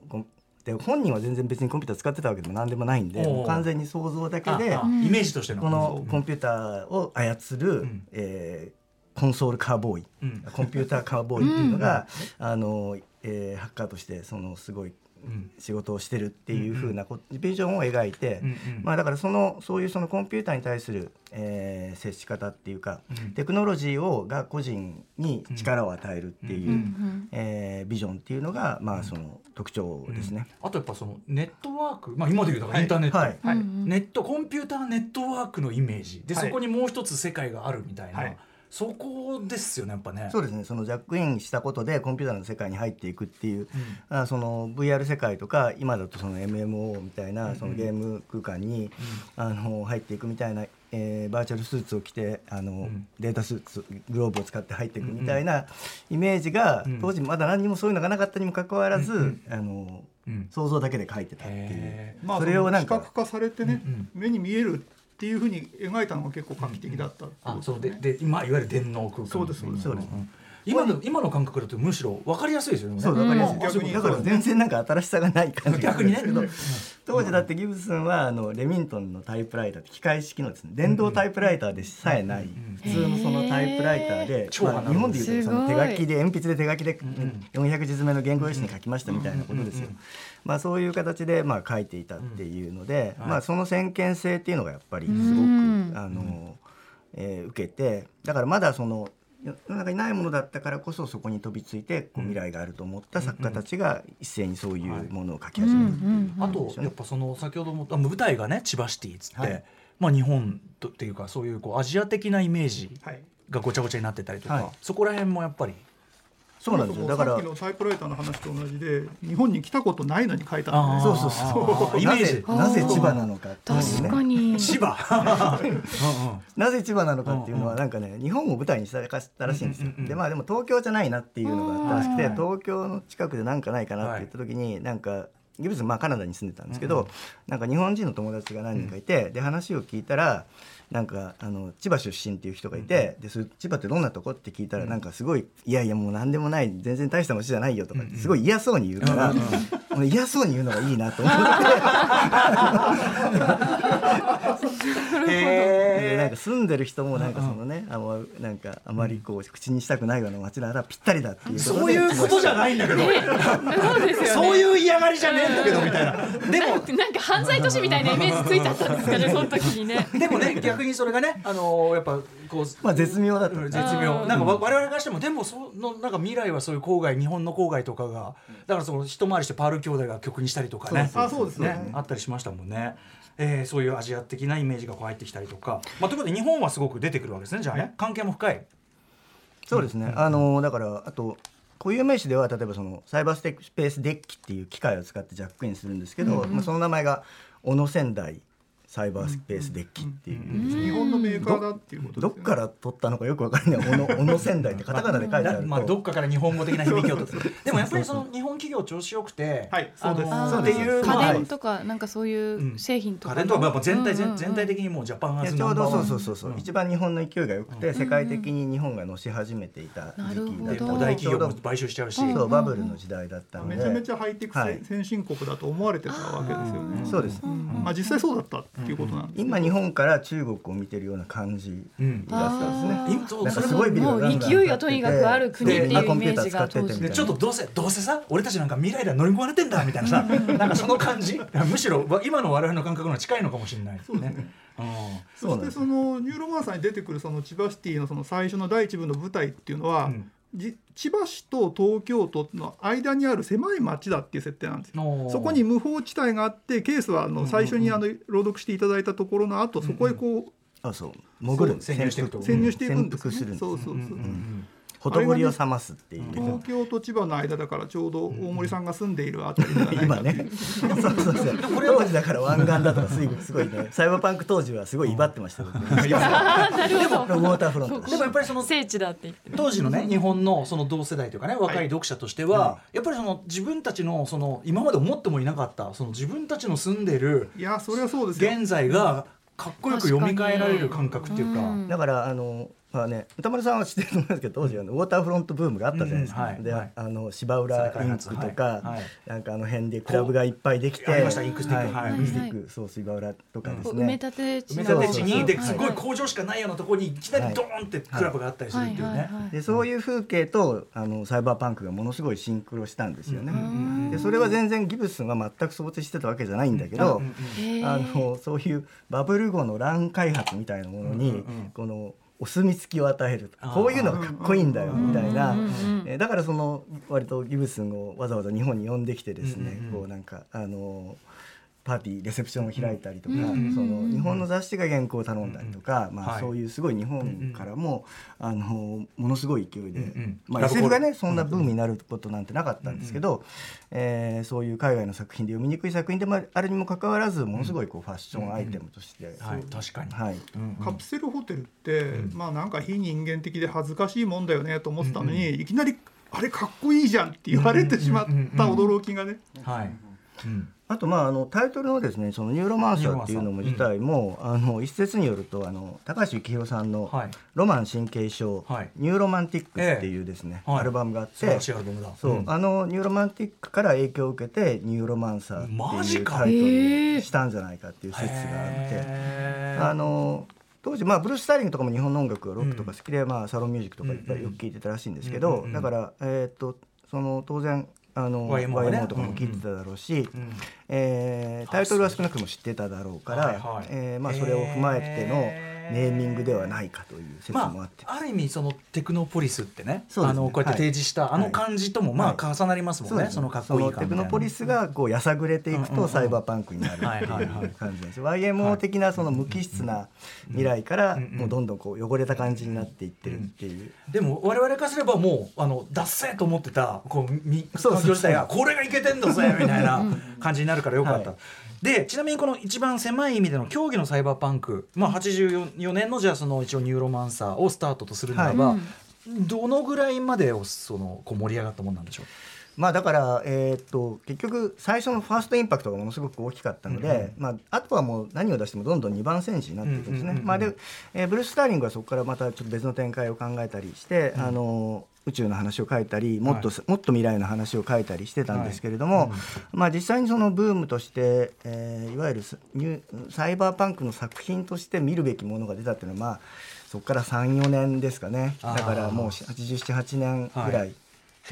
Speaker 4: コンで本人は全然別にコンピューター使ってたわけでも何でもないんで完全に想像だけで
Speaker 2: イメージとしての。
Speaker 4: このコンピューターを操る、
Speaker 2: ん。
Speaker 4: えーコンソールカーボーイ、
Speaker 2: うん
Speaker 4: コンピューターカーボーイっていうのが、あのえーハッカーとしてそのすごい
Speaker 2: うん
Speaker 4: 仕事をしてるっていう風なこビジョンを描いて、まあ、だからそのそういうそのコンピューターに対する、えー接し方っていうか、
Speaker 2: うん。
Speaker 4: テクノロジーをが個人に力を与えるっていう、
Speaker 2: うん
Speaker 4: えービジョンっていうのが、まあ、その特徴ですね。
Speaker 2: あとやっぱそのネットワーク、まあ、今でいうとインターネット、
Speaker 4: はい。
Speaker 5: はい
Speaker 2: ネットコンピューターネットワークのイメージ。で、
Speaker 5: はい。
Speaker 2: そこにもう一つ世界があるみたいな、
Speaker 5: はい
Speaker 2: そこですよねやっぱね。
Speaker 4: そうですね。そのジャックインしたことでコンピューターの世界に入っていくっていう、あその VR 世界とか今だとその MMO みたいなそのゲーム空間に、あの入っていくみたいな、えーバーチャルスーツを着てあの、
Speaker 2: ん。
Speaker 4: データスーツグローブを使って入っていくみたいなイメージが、
Speaker 2: うん。
Speaker 4: 当時まだ何にもそういうのがなかったにもかかわらず、あの
Speaker 2: うん。
Speaker 4: 想像だけで書いてたっていう。
Speaker 2: へ。
Speaker 5: まあ、
Speaker 4: それをなんか
Speaker 5: 視覚化されてね、
Speaker 2: うん。
Speaker 5: 目に見えるっていうふうに描いたのが結構画期的だったっていう
Speaker 2: あそうでで今いわゆる電脳空間
Speaker 5: そうですそうです
Speaker 4: そうです。
Speaker 2: ん今の今の感覚だとむしろ分かりやすいですよね。
Speaker 4: そうわかりやすい、
Speaker 2: ん。
Speaker 5: 逆に
Speaker 4: だから全然なんか新しさがない感じ
Speaker 2: 逆にね。
Speaker 4: 当時だってギブソンはあのレミントンのタイプライターって機械式のですね。電動タイプライターでさえない。普通のそのタイプライターで、まあ、日本でいうとその手書きで鉛筆で手書きで400字詰めの原稿用紙に書きましたみたいなことですよ。まあそういう形でまあ書いていたっていうので、まあその先見性っていうのがやっぱりすごく
Speaker 3: うん。
Speaker 4: あの、えー受けてだからまだその世の中にないものだったからこそそこに飛びついてこう未来があると思った作家たちが一斉にそういうものを書き始めたっていう。
Speaker 2: あとやっぱその先ほどもあ舞台がね千葉シティっつって、
Speaker 4: はい。
Speaker 2: まあ日本とっていうかそういうこうアジア的なイメージ
Speaker 5: はい
Speaker 2: がごちゃごちゃになってたりとか、
Speaker 4: はい。
Speaker 2: そこら辺もやっぱり。
Speaker 4: そうなんですよ。だから
Speaker 5: さっきのタイプライターの話と同じで日本に来たことないのに書いたのね
Speaker 2: あー。
Speaker 4: そうそうそう。
Speaker 2: イメージ。
Speaker 4: なぜなぜ千葉なのかっていうね。
Speaker 3: 確かに。
Speaker 2: 千葉？
Speaker 4: なぜ千葉なのかっていうのはなんかね日本を舞台にしたかったらしいんですよ。でまあでも東京じゃないなっていうのがあったらしくて東京の近くでなんかないかなって言った時になんかギブスまあカナダに住んでたんですけどなんか日本人の友達が何人かいてで話を聞いたらなんかあの千葉出身っていう人がいてで千葉ってどんなとこって聞いたらなんかすごいいやいやもう何でもない全然大した街じゃないよとかってすごい嫌そうに言うからもう嫌そうに言うのがいいなと思って。でなんか住んでる人もなんかそのね、あのなんかあまりこう口にしたくないような街ならぴったりだっていう
Speaker 2: そういうことじゃないんだけど、
Speaker 3: そう
Speaker 2: いう嫌がりじゃねえんだけどみたいな。でも
Speaker 3: なんかなんか犯罪都市みたいなイメージついちゃったんですかねその時にね。
Speaker 2: でもね逆にそれがねあのやっぱこう
Speaker 4: まあ絶妙だった。
Speaker 2: うん絶妙。なんかわ我々からしてもでもそのなんか未来はそういう郊外日本の郊外とかがだからその一回りしてパール兄弟が曲にしたりとかね
Speaker 5: あそうですね。
Speaker 2: ねあったりしましたもんね。えーそういうアジア的なイメージがこう入ってきたりとか、まあ、ということで日本はすごく出てくるわけですねじゃあね。関係も深い。
Speaker 4: そうですね、あのだからあと固有名詞では例えばそのサイバーステスペースデッキっていう機械を使ってジャックインするんですけど、まあ、その名前が小野仙台サイバースペースデッキっていう、
Speaker 5: 日本のメーカーだっていうこと
Speaker 4: どっから取ったのかよくわかんない小野小野仙台ってカタカナで書いてあると、
Speaker 2: まあ、どっかから日本語的な響きをと でもやっぱりその日本企業調子よくて、
Speaker 5: はいそうです。
Speaker 2: あの
Speaker 4: そうです。
Speaker 2: っていうまあ
Speaker 3: 家電とかなんかそういう製品とか。
Speaker 2: 家電とかまあ全体、
Speaker 3: うんうんうん。
Speaker 2: 全体的にもうジャパンアズ
Speaker 4: いやちょうどそうそう
Speaker 2: う
Speaker 4: そうそう、一番日本の勢いが良くて、世界的に日本が乗し始めていた時期だったの
Speaker 2: 大企業も買収しちゃうし、
Speaker 4: そうバブルの時代だったので。
Speaker 5: めちゃめちゃハイテク
Speaker 4: はい
Speaker 5: 先進国だと思われてたわけですよね。
Speaker 4: そうです、
Speaker 5: うん。まあ実際そうだったっていうことなん。ですけど。
Speaker 4: 今日本から中国を見てるような感じ
Speaker 2: うん
Speaker 4: だったんですね、
Speaker 2: う
Speaker 4: なんすごいビルがガンガン
Speaker 3: もう勢いがとにかくある国っていうイメージが
Speaker 2: ちょっとどうせどうせさ俺たちなんか未来では乗り込まれてんだみたいなさなんかその感じ？むしろわ今の我々の感覚の方が近いのかもしれないですね。うん。
Speaker 5: そしてそのニューロマンサーに出てくるその千葉シティのその最初の第一部の舞台っていうのは、
Speaker 2: うん。
Speaker 5: じ千葉市と東京都の間にある狭い町だっていう設定なんですよ。そこに無法地帯があってケースはあの最初にあの朗読していただいたところの後そこへこう
Speaker 4: あそう。潜る。
Speaker 2: 潜入していくと
Speaker 5: 潜入していくんですよね。
Speaker 4: 潜伏するんです
Speaker 5: そうそうそう。
Speaker 4: ほとぼりを冷ますっていう。
Speaker 5: 東京と千葉の間だからちょうど大森さんが住んでいるあたりではないか
Speaker 4: 今
Speaker 5: っていう。
Speaker 4: ね、そうそうそう当時だから湾岸だとかすごいすごいね。サイバーパンク当時はすごい威張ってましたよ、ね、
Speaker 6: なるほど。
Speaker 4: ウォーターフロント。
Speaker 2: でもやっぱりその
Speaker 6: 聖地だって言って。
Speaker 2: 当時のね日本のその同世代というかね若い読者としては、やっぱりその自分たちのその今まで思ってもいなかったその自分たちの住んでる
Speaker 5: いやそれはそうですよ。
Speaker 2: 現在がかっこよく読み替えられる感覚っていうか。
Speaker 6: うん。
Speaker 4: だからあのまあね宇多丸さんは知ってると思いますけど当時あのウォーターフロントブームがあったじゃないですか、
Speaker 2: うんはい
Speaker 4: で、
Speaker 2: はい。
Speaker 4: あの芝浦インクとか、
Speaker 2: はいはい。
Speaker 4: なんかあの辺でクラブがいっぱいできて
Speaker 2: ありましたインクスティック。
Speaker 4: は、
Speaker 2: はい。い
Speaker 4: インクスティックそう芝浦とかです
Speaker 6: こう埋め
Speaker 4: ね、
Speaker 6: 立て地
Speaker 2: 埋め立て地にですごい工場しかないようなところにいきなりドーンってクラブがあったりするっていうね。
Speaker 4: でそういう風景とあのサイバーパンクがものすごいシンクロしたんですよね。でそれは全然ギブスンは全く想定してたわけじゃないんだけど、あのそういうバブル後の乱開発みたいなものに、このお墨付きを与えるこういうのがかっこいいんだよみたいな、えーだからその割とギブスンをわざわざ日本に呼んできてですね、こうなんかあのパーティーレセプションを開いたりとか、その日本の雑誌が原稿を頼んだりとか、まあ、
Speaker 2: はい。
Speaker 4: そういうすごい日本からも、あのものすごい勢いで、まあ、SF
Speaker 2: ル
Speaker 4: がねそんなブームになることなんてなかったんですけど、えーそういう海外の作品で読みにくい作品でもあるにもかかわらずものすごいこうファッションアイテムとして、
Speaker 2: はい確かに。
Speaker 4: はい。
Speaker 2: うん
Speaker 5: カプセルホテルって、まあなんか非人間的で恥ずかしいもんだよねと思ってたのに、いきなりあれかっこいいじゃんって言われてしまった驚きがね、
Speaker 2: はい。うん。
Speaker 4: あとまああのタイトルのですねそのニューロマンサーっていうのも自体も、あの一説によるとあの高橋幸宏さんの
Speaker 2: はい「
Speaker 4: ロマン神経症、
Speaker 2: はい。
Speaker 4: ニューロマンティック」っていうですね、
Speaker 2: え
Speaker 4: アルバムがあってあのニューロマンティックから影響を受けてニューロマンサーっていうタイトルにしたんじゃないかっていう説があって、あの当時まあブルース・スターリングとかも日本の音楽ロックとか好きで、まあサロンミュージックとかいっぱいよく聴いてたらしいんですけど、
Speaker 2: うんうん
Speaker 4: だからえっ、とその当然あの
Speaker 2: YMO はね。
Speaker 4: YMO とかも聴いてただろうし、
Speaker 2: うん。
Speaker 4: えータイトルは少なくとも知ってただろうから、
Speaker 2: はいはい。
Speaker 4: えーまあ、それを踏まえてのネーミングではないかという説もあ
Speaker 2: ま
Speaker 4: って。
Speaker 2: あ、ある意味そのテクノポリスってね
Speaker 4: ね。
Speaker 2: あのこうやって提示した、
Speaker 4: はい。
Speaker 2: あの感じともま
Speaker 4: は
Speaker 2: あ重なりますもんね、
Speaker 4: です
Speaker 2: そのかっこいい
Speaker 4: テクノポリスがこうやさぐれていく
Speaker 2: うんうんうん
Speaker 4: とサイバーパンクになるっていう
Speaker 2: はいはいはい。
Speaker 4: 感じです YMO 的なその無機質な未来から
Speaker 2: うんうん
Speaker 4: もうどんどんこう汚れた感じになっていってるっていう。
Speaker 2: でも我々からすればもうあの脱せと思ってたこう。環境自体がこれがいけてんだぜみたいな感じになるからよかった。
Speaker 4: はい
Speaker 2: でちなみにこの一番狭い意味での競技のサイバーパンク、まあ、84年のじゃあその一応ニューロマンサーをスタートとするならば、
Speaker 6: はい。
Speaker 2: どのぐらいまでをそのこう盛り上がったもんなんでしょう？
Speaker 4: まあだから、えーっと結局最初のファーストインパクトがものすごく大きかったので、まあ、あとはもう何を出してもどんどん2番選手になっていくんですね。
Speaker 2: うんうんうんうん。
Speaker 4: まあでえーブルース・スターリングはそこからまたちょっと別の展開を考えたりして、あの宇宙の話を書いたりもっと、もっと未来の話を書いたりしてたんですけれども、まあ、実際にそのブームとして、えーいわゆるサイバーパンクの作品として見るべきものが出たっていうのは、まあ、そこから34年ですかね。だからもう878年ぐらい。
Speaker 2: はい。へ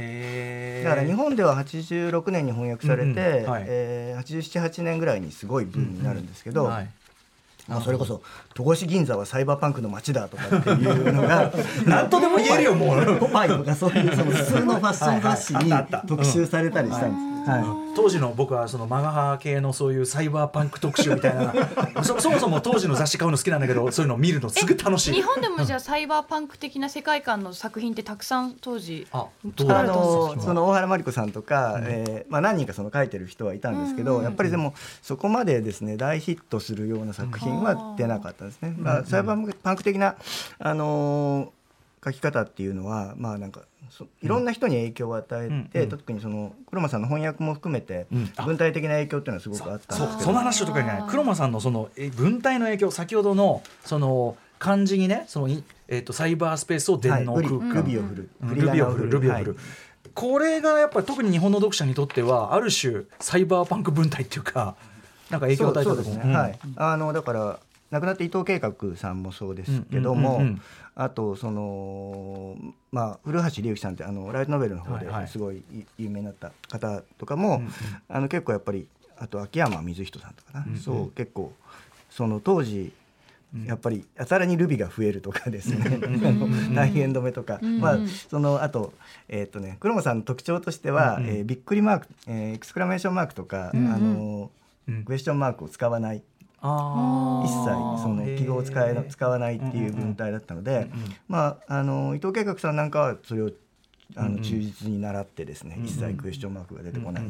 Speaker 4: だから日本では86年に翻訳されて、
Speaker 2: うんうんはい。
Speaker 4: えー、8788年ぐらいにすごいブームになるんですけど、
Speaker 2: はい。
Speaker 4: まあ、それこそ戸越銀座はサイバーパンクの街だとかっていうのが
Speaker 2: なんとでも言えるよもう。
Speaker 4: ポパイとかそういうその普通のファッション雑誌に特集されたりしたんです。はい。
Speaker 2: 当時の僕はそのマガハ系のそういうサイバーパンク特集みたいな。そそもそも当時の雑誌買うの好きなんだけどそういうのを見るのすぐ楽しい。
Speaker 6: 日本でもじゃあサイバーパンク的な世界観の作品ってたくさん当時
Speaker 2: あどう
Speaker 4: あ
Speaker 2: だったんですか？
Speaker 4: のその大原真理子さんとか、えーまあ、何人かその書いてる人はいたんですけど、やっぱりでもそこまでですね大ヒットするような作品は出なかったですね。まあ、サイバーパンク的な、あのー書き方っていうのはまあなんかそいろんな人に影響を与えて、
Speaker 2: うん。
Speaker 4: 特にその黒間さんの翻訳も含めて、
Speaker 2: うん。あ。
Speaker 4: 文体的な影響っていうのはすごくあったん
Speaker 2: そ
Speaker 4: ですけど。
Speaker 2: うその話をとかにね黒間さんのそのえ文体の影響先ほどのその漢字にねそのいえっ、とサイバースペースを電脳
Speaker 4: はい。
Speaker 2: 空間、
Speaker 4: ルビを振る、
Speaker 2: うん。ルビを振る。ルビを振る、
Speaker 4: はい。
Speaker 2: これがやっぱり特に日本の読者にとってはある種サイバーパンク文体っていうかなんか影響を与えた
Speaker 4: そうそうですね、
Speaker 2: ん
Speaker 4: はい。あのだから亡くなった伊藤計画さんもそうですけども、
Speaker 2: うんうんうんうん。
Speaker 4: あとそのまあ古橋隆樹さんってあのライトノベルの方で
Speaker 2: はいはい。
Speaker 4: すごいい有名になった方とかも、あの結構やっぱりあと秋山水人さんとかな、そう結構その当時やっぱりやたらにルビが増えるとかですね、大変止めとか、まあそのあとえっ、とね黒間さんの特徴としては、えーびっくりマーク、えーエクスクラメーションマークとか、あの
Speaker 2: うん。
Speaker 4: クエスチョンマークを使わない。一切その記号を使えな使わないっていう文体だったので、まああの伊藤計画さんなんかはそれをあの忠実に習ってですね、一切クエスチョンマークが出てこない、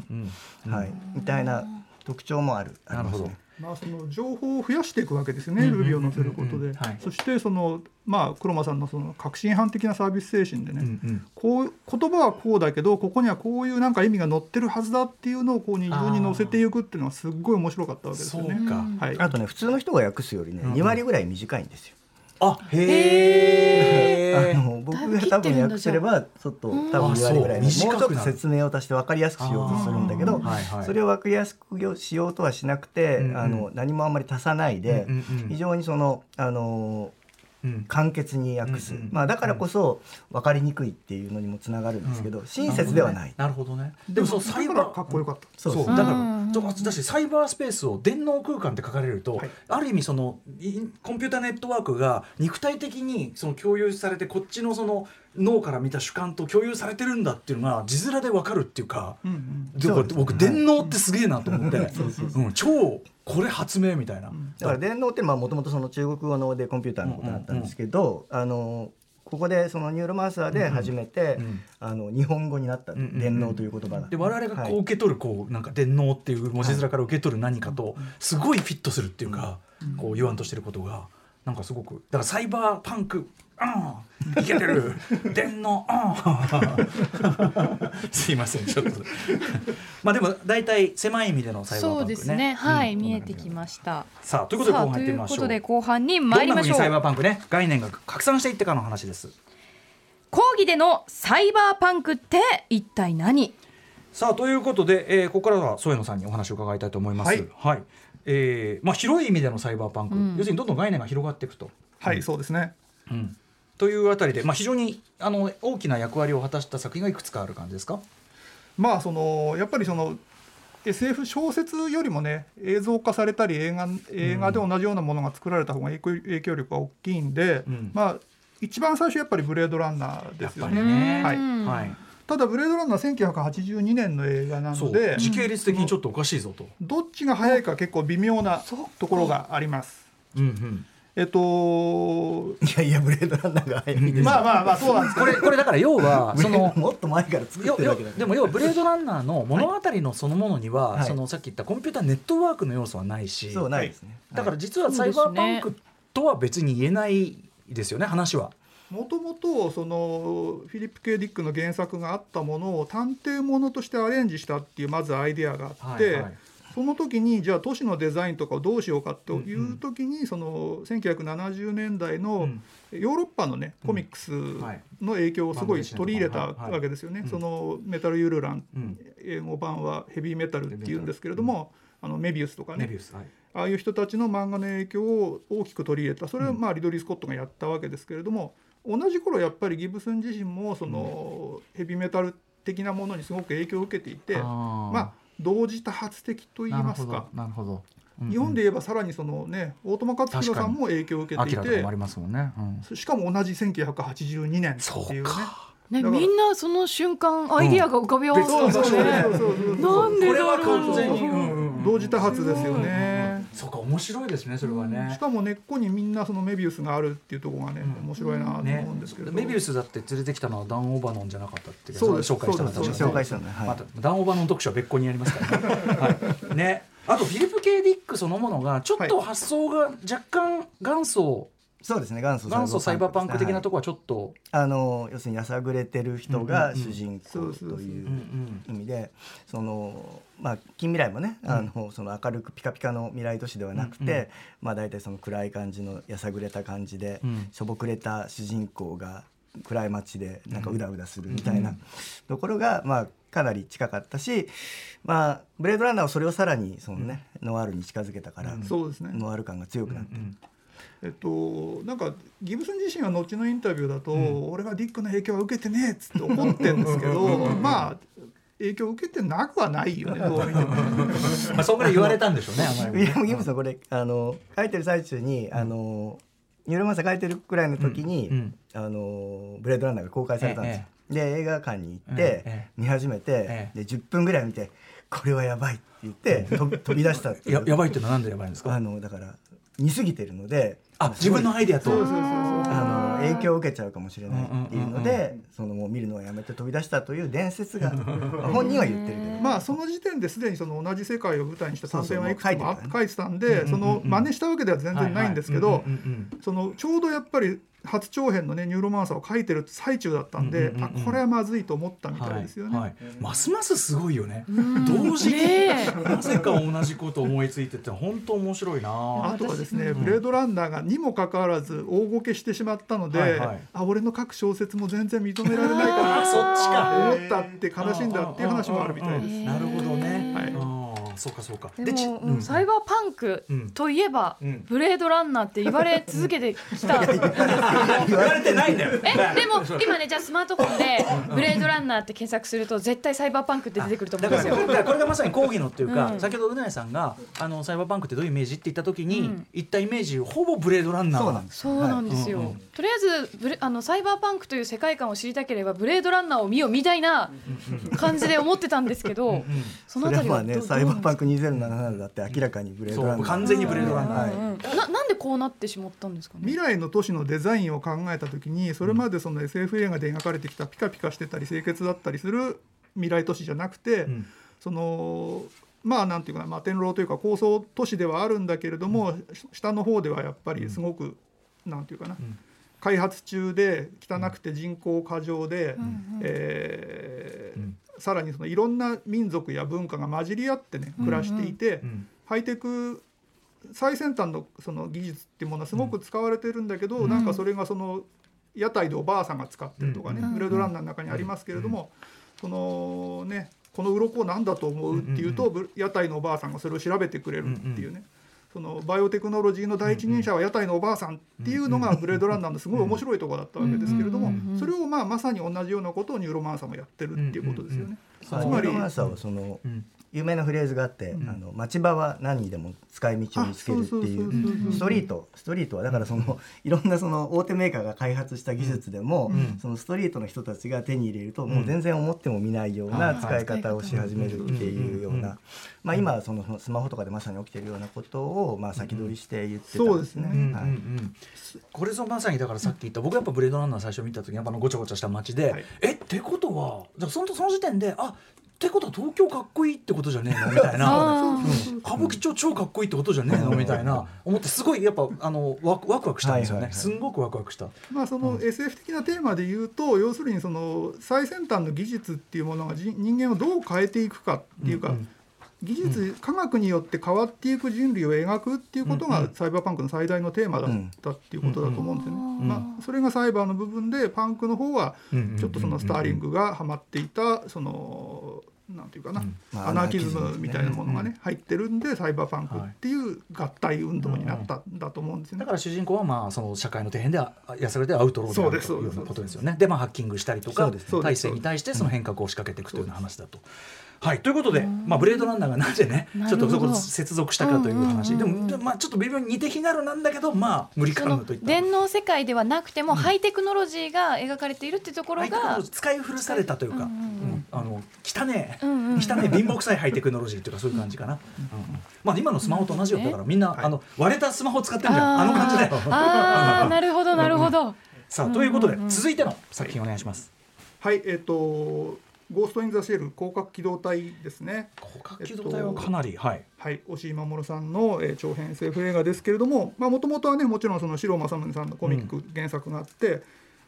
Speaker 4: はい、みたいな特徴もあるありますね。
Speaker 5: まあ、その情報を増やしていくわけですよね、
Speaker 2: うんうんうんうん
Speaker 5: Ruby を載せることで、
Speaker 2: はい。
Speaker 5: そしてその、まあ、黒間さんのその革新犯的なサービス精神でね、
Speaker 2: うんうん。
Speaker 5: こう言葉はこうだけどここにはこういうなんか意味が載ってるはずだっていうのをこう二重に載せていくっていうのはすっごい面白かったわけですよね。
Speaker 2: そうか。
Speaker 5: はい、
Speaker 4: あとね普通の人が訳すよりね、
Speaker 2: うんうん。
Speaker 4: 2割ぐらい短いんですよ。
Speaker 2: あへえ
Speaker 4: あの僕が多分訳すればちょっと多分2割ぐらいもうちょっと説明を足して分かりやすくしようとする。んだけど、
Speaker 2: はいはい
Speaker 4: それを分かりやすくしようとはしなくて、
Speaker 2: うんうん
Speaker 4: あの何もあんまり足さないで、
Speaker 2: うんうんうん
Speaker 4: 非常にそのあの
Speaker 2: うん
Speaker 4: 簡潔に訳す、
Speaker 2: うんうん
Speaker 4: まあ、だからこそ分かりにくいっていうのにもつながるんですけど、親切ではない。
Speaker 2: なるほどね。でもそうサイ
Speaker 5: だから
Speaker 2: バー
Speaker 5: かっこよかった。
Speaker 2: そう。
Speaker 4: そう。
Speaker 2: だから
Speaker 3: うん。
Speaker 2: だだしサイバースペースを電脳空間って書かれると、
Speaker 5: はい。
Speaker 2: ある意味そのインコンピューターネットワークが肉体的にその共有されてこっちのその脳から見た主観と共有されてるんだっていうのが字面でわかるっていうか、
Speaker 5: うんうん。
Speaker 2: 僕電脳ってすげえなと思って、うん、超これ発明みたいな。
Speaker 4: だから電脳ってもともとその中国語のでコンピューターのことだったんですけど、あのここでそのニューロマンサーで初めて、
Speaker 2: うんうん。
Speaker 4: あの日本語になった、
Speaker 2: んうん
Speaker 4: 電脳という言葉が。
Speaker 2: で我々がこう
Speaker 4: はい
Speaker 2: 受け取るこうなんか電脳っていう文字面から受け取る何かとすごいフィットするっていうかこう言わんとしてることがなんかすごくだからサイバーパンクうんいけてる 電脳うん。すいませんちょっと。まあでも大体狭い意味でのサイバーパンクね。
Speaker 3: そうですね。はい、
Speaker 2: うん。
Speaker 3: 見えてきました。
Speaker 2: さあということで後半
Speaker 3: いう
Speaker 2: 入ってみましょう。
Speaker 3: ことで後半に参りましょ
Speaker 2: どんな風にサイバー
Speaker 3: う
Speaker 2: パンクね概念が拡散していってからの話です。
Speaker 3: 講義でのサイバーパンクって一体何？
Speaker 2: さあということで、えーここからは添野さんにお話を伺いたいと思います。
Speaker 5: はい
Speaker 2: えーまあ、広い意味でのサイバーパンク、
Speaker 3: うん。
Speaker 2: 要するにどんどん概念が広がっていくと。
Speaker 5: はい、そうですね。
Speaker 2: うん。というあたりで、まあ、非常にあの大きな役割を果たした作品がいくつかある感じですか？
Speaker 5: まあそのやっぱりその SF 小説よりもね映像化されたり映画映画で同じようなものが作られた方が影響影響力が大きいんで、
Speaker 2: うん。
Speaker 5: まあ一番最初やっぱりブレードランナーですよ
Speaker 2: やっぱり
Speaker 5: ね。
Speaker 2: ね
Speaker 5: はい。
Speaker 3: うん
Speaker 2: はい、
Speaker 5: ただブレードランナー1982年の映画なので
Speaker 2: 時系列的にちょっとおかしいぞと。
Speaker 5: どっちが早いか結構微妙なところがあります。
Speaker 2: うんうん。
Speaker 5: えっと
Speaker 4: いやいやブレードランナーが早い。です
Speaker 5: まあまあまあそうなんです
Speaker 2: これこれだから要は その
Speaker 4: もっと前から作ってるだけだ
Speaker 2: でも要はブレードランナーの物語のそのものには、
Speaker 4: はい。
Speaker 2: そのさっき言ったコンピューターネットワークの要素はないし、
Speaker 4: そうないですね、
Speaker 2: だから
Speaker 4: はい。
Speaker 2: 実はサイバーパンクとは別に言えないですよね話は。
Speaker 5: もともとそのフィリップ・ケイ・ディックの原作があったものを探偵ものとしてアレンジしたっていうまずアイデアがあって、
Speaker 2: はいはい。
Speaker 5: その時にじゃあ都市のデザインとかをどうしようかという時に、その1970年代のヨーロッパのねコミックスの影響をすごい取り入れたわけですよね。
Speaker 2: はい
Speaker 5: そのメタル・ユルラン、
Speaker 2: うん。
Speaker 5: 英語版はヘビーメタルっていうんですけれども、あのメビウスとかね。ああいう人たちの漫画の影響を大きく取り入れた。それはまあリドリー・スコットがやったわけですけれども同じ頃やっぱりギブスン自身もそのヘビーメタル的なものにすごく影響を受けていてまあ同時多発的と言いますか。日本で言えばさらにそのね大友克洋さんも影響を受けていてしかも同じ1982年っていうね。
Speaker 3: ね、みんなその瞬間アイディアが浮かび合わせ
Speaker 5: そうそうそう
Speaker 3: たんですね。
Speaker 5: そうそう。
Speaker 3: なんで
Speaker 2: これは
Speaker 3: だろう
Speaker 2: 完全に、うんうんうん。
Speaker 5: 同時多発ですよね。
Speaker 2: そうか面白いですねそれはね。
Speaker 5: し。かも根っこにみんなそのメビウスがあるっていうところがね、
Speaker 2: うん。
Speaker 5: 面白いなと思
Speaker 2: ね
Speaker 5: うんですけれど、
Speaker 2: メビウスだって連れてきたのはダン・オーバノンじゃなかったっていう
Speaker 5: そう
Speaker 2: 紹介したの
Speaker 5: そうです
Speaker 2: 確かに
Speaker 4: 紹介したのねはい。
Speaker 2: またダン・オーバノン特集は別個にやりますからね,、はい、ね。あとフィリップ・ケイ・ディックそのものがちょっと発想が若干元祖、
Speaker 4: そうですね元祖
Speaker 2: 元祖サイバーパンク的なと
Speaker 4: こ、
Speaker 2: こはちょっと、
Speaker 4: あの要するにやさぐれてる人が主人公という
Speaker 2: うんうん
Speaker 4: 意味でそのまあ近未来もね、あのその明るくピカピカの未来都市ではなくて、
Speaker 2: うんうん。
Speaker 4: まあ大体その暗い感じのやさぐれた感じで、
Speaker 2: うん。
Speaker 4: しょぼくれた主人公が暗い街でなんかうだうだするみたいなところが、まあかなり近かったし、まあブレードランナーはそれをさらにそのね、ノワールに近づけたから、
Speaker 5: そうですね。
Speaker 4: ノワール感が強くなって、
Speaker 5: えっと、なんかギブスン自身は後のインタビューだと、俺はディックの影響は受けてねえっつって怒ってるんですけどまあ影響を受けてなくはないよね どう見ても。
Speaker 2: まあ、そこから言われたんでしょうねあまり。にも
Speaker 4: ウィリアム・ギブソンこれあの書いてる最中に、あのニューロマンサー書いてるくらいの時に、
Speaker 2: うん。うん
Speaker 4: あのブレードランナーが公開されたんですよ。で映画館に行って、
Speaker 2: ええ
Speaker 4: 見始めて、
Speaker 2: ええ。
Speaker 4: で10分ぐらい見てこれはやばいって言って飛び飛び出したっていう。
Speaker 2: ややばいっていうのはなんでやばいんですか？
Speaker 4: あのだから似すぎてるので
Speaker 2: あ自分のアイデアと。
Speaker 5: そうそうそうそう。
Speaker 4: あの影響を受けちゃうかもしれない。っていうの
Speaker 2: うん。うん
Speaker 4: でそのもう見るのをやめて飛び出したという伝説が本人は言ってるけど
Speaker 5: まあその時点ですでにその同じ世界を舞台にした短編はいくつも
Speaker 4: 書いてるから
Speaker 5: 書いてたんでその真似したわけでは全然ないんですけどそのちょうどやっぱり初長編のねニューロマンサーを書いてる最中だったんで、
Speaker 2: うんうんうんうん。
Speaker 5: あこれはまずいと思ったみたいですよね。
Speaker 2: はい。はい、ますますすごいよね。同時に
Speaker 6: ね
Speaker 2: なぜか同じこと思いついてって本当面白いな。
Speaker 5: あとはですね、ブレードランナーがにもかかわらず大ごけしてしまったので、
Speaker 2: はいはい。
Speaker 5: あ俺の書く小説も全然認められないかな
Speaker 2: あそっちか。
Speaker 5: 思ったって悲しんだっていう話もあるみたいです。
Speaker 2: なるほどね、
Speaker 5: はい
Speaker 2: そうかそうか。
Speaker 6: で
Speaker 2: ち
Speaker 6: も、うん。サイバーパンク
Speaker 2: うん。
Speaker 6: といえば、
Speaker 2: うん。
Speaker 6: ブレードランナーって言われ続けてきた。
Speaker 2: 言われてないんだよ。
Speaker 6: えでも今ねじゃあスマートフォンで「ブレードランナー」って検索すると絶対サイバーパンクって出てくると思
Speaker 2: だから
Speaker 6: うんですよ。
Speaker 2: これこれがまさに講義のっていうか、
Speaker 6: うん。
Speaker 2: 先ほどうなえさんがあのサイバーパンクってどういうイメージって言った時に、
Speaker 6: うん。
Speaker 2: 言ったイメージほぼブレードランナー
Speaker 4: そうなんです
Speaker 6: そうなんですよ、とりあえずブレあのサイバーパンクという世界観を知りたければブレードランナーを見よみたいな感じで思ってたんですけど、その
Speaker 4: あ
Speaker 6: あたりはどう
Speaker 4: ねサイバーパン
Speaker 6: ク、
Speaker 4: ク2077だって明らかにブレードランナー。
Speaker 2: そう完全にブレードランナー。
Speaker 4: はい。
Speaker 6: うん。うんななんでこうなってしまったんですかね？
Speaker 5: 未来の都市のデザインを考えた時にそれまでその SF 映画で描かれてきたピカピカしてたり清潔だったりする未来都市じゃなくて、
Speaker 2: ん。
Speaker 5: そのまあなんていうかな、まあ、天狼というか高層都市ではあるんだけれども、し下の方ではやっぱりすごく、なんていうかな、開発中で汚くて人口過剰で、えー
Speaker 2: ん
Speaker 5: さらにそのいろんな民族や文化が混じり合ってね暮らしていて、
Speaker 2: ん。
Speaker 5: ハイテク最先端のその技術っていうものはすごく使われてるんだけど、なんかそれがその屋台でおばあさんが使ってるとかね、ブレードランナーの中にありますけれども、そのねこの鱗なんだと思うっていうと、ぶ屋台のおばあさんがそれを調べてくれるっていうね、そのバイオテクノロジーの第一人者は屋台のおばあさんっていうのがブレードランナーのすごい面白いところだったわけですけれども、それをまあまさに同じようなことをニューロマンサーもやってるっていうことですよね。
Speaker 4: まあ
Speaker 5: つまり
Speaker 4: ニューロマンサーはその
Speaker 2: ん
Speaker 4: 有名なフレーズがあって、あの町場は何にでも使い道を見つけるってい
Speaker 5: う
Speaker 4: ストリートストリートはだからその いろんなその大手メーカーが開発した技術でも、そのストリートの人たちが手に入れるともう全然思っても見ないような使い方をし始めるっていうような、まあ今そのスマホとかでまさに起きてるようなことをまあ先取りして言ってたんですね。
Speaker 2: これぞまさにだからさっき言った、僕やっぱブレードランナー最初見た時にやっぱあのごちゃごちゃした街で、
Speaker 5: はい。
Speaker 2: えってことはじゃあそのその時点であってことは東京かっこいいってことじゃねえの？みたいな、
Speaker 6: あ
Speaker 2: うん。歌舞伎町超かっこいいってことじゃねえの？みたいな。思ってすごいやっぱあのワクワクワクしたんですよね、
Speaker 4: はいはいはい。
Speaker 2: すんごくワクワクした。
Speaker 5: まあその SF 的なテーマで言うと、要するにその最先端の技術っていうものがじ人間をどう変えていくかっていうか、技術科学によって変わっていく人類を描くっていうことがサイバーパンクの最大のテーマだったっていうことだと思うんですよね。まあ、それがサイバーの部分でパンクの方はちょっとそのスターリングがハマっていたそのなんていうかな、
Speaker 4: まあ
Speaker 5: アナーキズ
Speaker 4: ム
Speaker 5: みたいなものがね入ってるんでサイバーパンクっていう合体運動になったんだと思うんですよね
Speaker 2: だか。ら主人公はまあその社会の底辺であやされてアウトローであるというようなことですよね。でまあハッキングしたりとか体制に対してその変革を仕掛けていくというような話だと。はいということで、まあ、ブレードランナーがなぜね ちょっとそこで接続したかという話、でも、でもまあ、ちょっと微妙に似て非なるなんだけどまあ無理かなといった。
Speaker 6: 電脳世界ではなくても、ハイテクノロジーが描かれているっていうところが
Speaker 2: 使い古されたというか、
Speaker 6: うんうん
Speaker 2: うん。あの汚ねえ、
Speaker 6: うんうんうん。
Speaker 2: 汚ねえ貧乏くさいハイテクノロジーというかそういう感じかな、うんうんまあ今のスマホと同じよだからみんな、あの割れたスマホ使ってるじゃん。あの感じで
Speaker 6: ああなるほどなるほど、
Speaker 2: さあということで、続いての作品お願いします、
Speaker 5: はい、えっ、とゴーストインザシェル広角機動隊ですね。
Speaker 2: 広角機動隊はかなり、はい。
Speaker 5: はい、押井守さんの、えー長編 SF 映画ですけれどももともとはねもちろんその四郎正宗さんのコミック原作があって、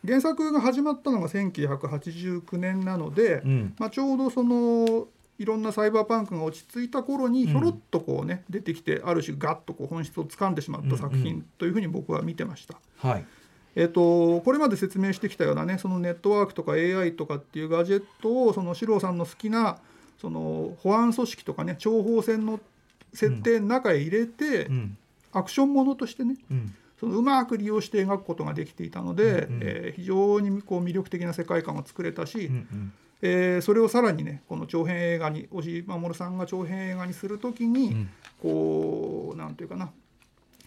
Speaker 5: 原作が始まったのが1989年なので、
Speaker 2: うん。
Speaker 5: まあ、ちょうどそのいろんなサイバーパンクが落ち着いた頃にひょろっとこうね、出てきてある種ガッとこう本質を掴んでしまった作
Speaker 2: うん。う
Speaker 5: 品というふうに僕は見てました。
Speaker 2: はい
Speaker 5: えっとこれまで説明してきたようなねそのネットワークとか AI とかっていうガジェットをその四郎さんの好きなその保安組織とかね諜報戦の設定の中へ入れて、
Speaker 2: うん。
Speaker 5: アクションものとしてね
Speaker 2: うん。
Speaker 5: そのうまく利用して描くことができていたので、
Speaker 2: うんうん。
Speaker 5: えー非常にこう魅力的な世界観を作れたし、
Speaker 2: うんうん。
Speaker 5: えーそれをさらにねこの長編映画に押井守さんが長編映画にするときに、
Speaker 2: ん。
Speaker 5: こうなんていうかな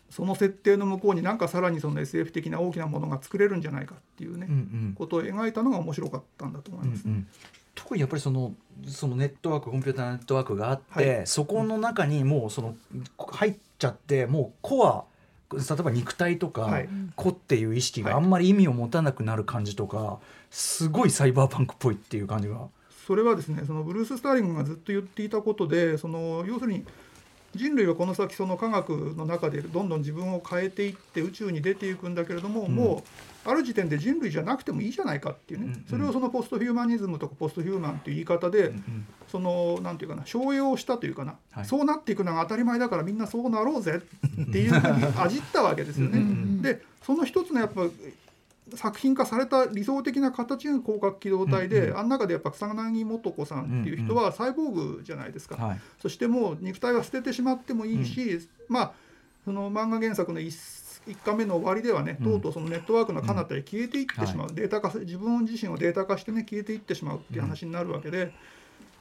Speaker 5: その設定の向こうになんかさらにその SF 的な大きなものが作れるんじゃないかっていうね、
Speaker 2: うんうん。
Speaker 5: ことを描いたのが面白かったんだと思います。
Speaker 2: うんうん。特にやっぱりそのそのネットワークコンピューターネットワークがあって、
Speaker 5: はい。
Speaker 2: そこの中にもうその入っちゃってもうコア例えば肉体とか、
Speaker 5: はい。
Speaker 2: 個っていう意識が
Speaker 5: はい。
Speaker 2: あんまり意味を持たなくなる感じとかすごいサイバーパンクっぽいっていう感じが。
Speaker 5: それはですねそのブルース・スターリングがずっと言っていたことでその要するに人類はこの先その科学の中でどんどん自分を変えていって宇宙に出ていくんだけれども、
Speaker 2: ん。
Speaker 5: もうある時点で人類じゃなくてもいいじゃないかっていうね、
Speaker 2: うんうん。
Speaker 5: それをそのポストヒューマニズムとかポストヒューマンっていう言い方で、そのなんていうかな商用したというかな、
Speaker 2: はい。
Speaker 5: そうなっていくのが当たり前だからみんなそうなろうぜっていうふうに あじったわけですよね。
Speaker 2: うんうん。
Speaker 5: でその一つのやっぱ作品化された理想的な形が広角機動隊で、
Speaker 2: うんうん
Speaker 5: あん中でやっぱ草薙素子さんっていう人はサイボーグじゃないですか、
Speaker 2: はい。
Speaker 5: そしてもう肉体は捨ててしまってもいいし、まあその漫画原作の一一巻目の終わりではね、
Speaker 2: うん。
Speaker 5: とうとうそのネットワークの彼方へ消えていってしまう、データ化自分自身をデータ化してね消えていってしまうっていう話になるわけで、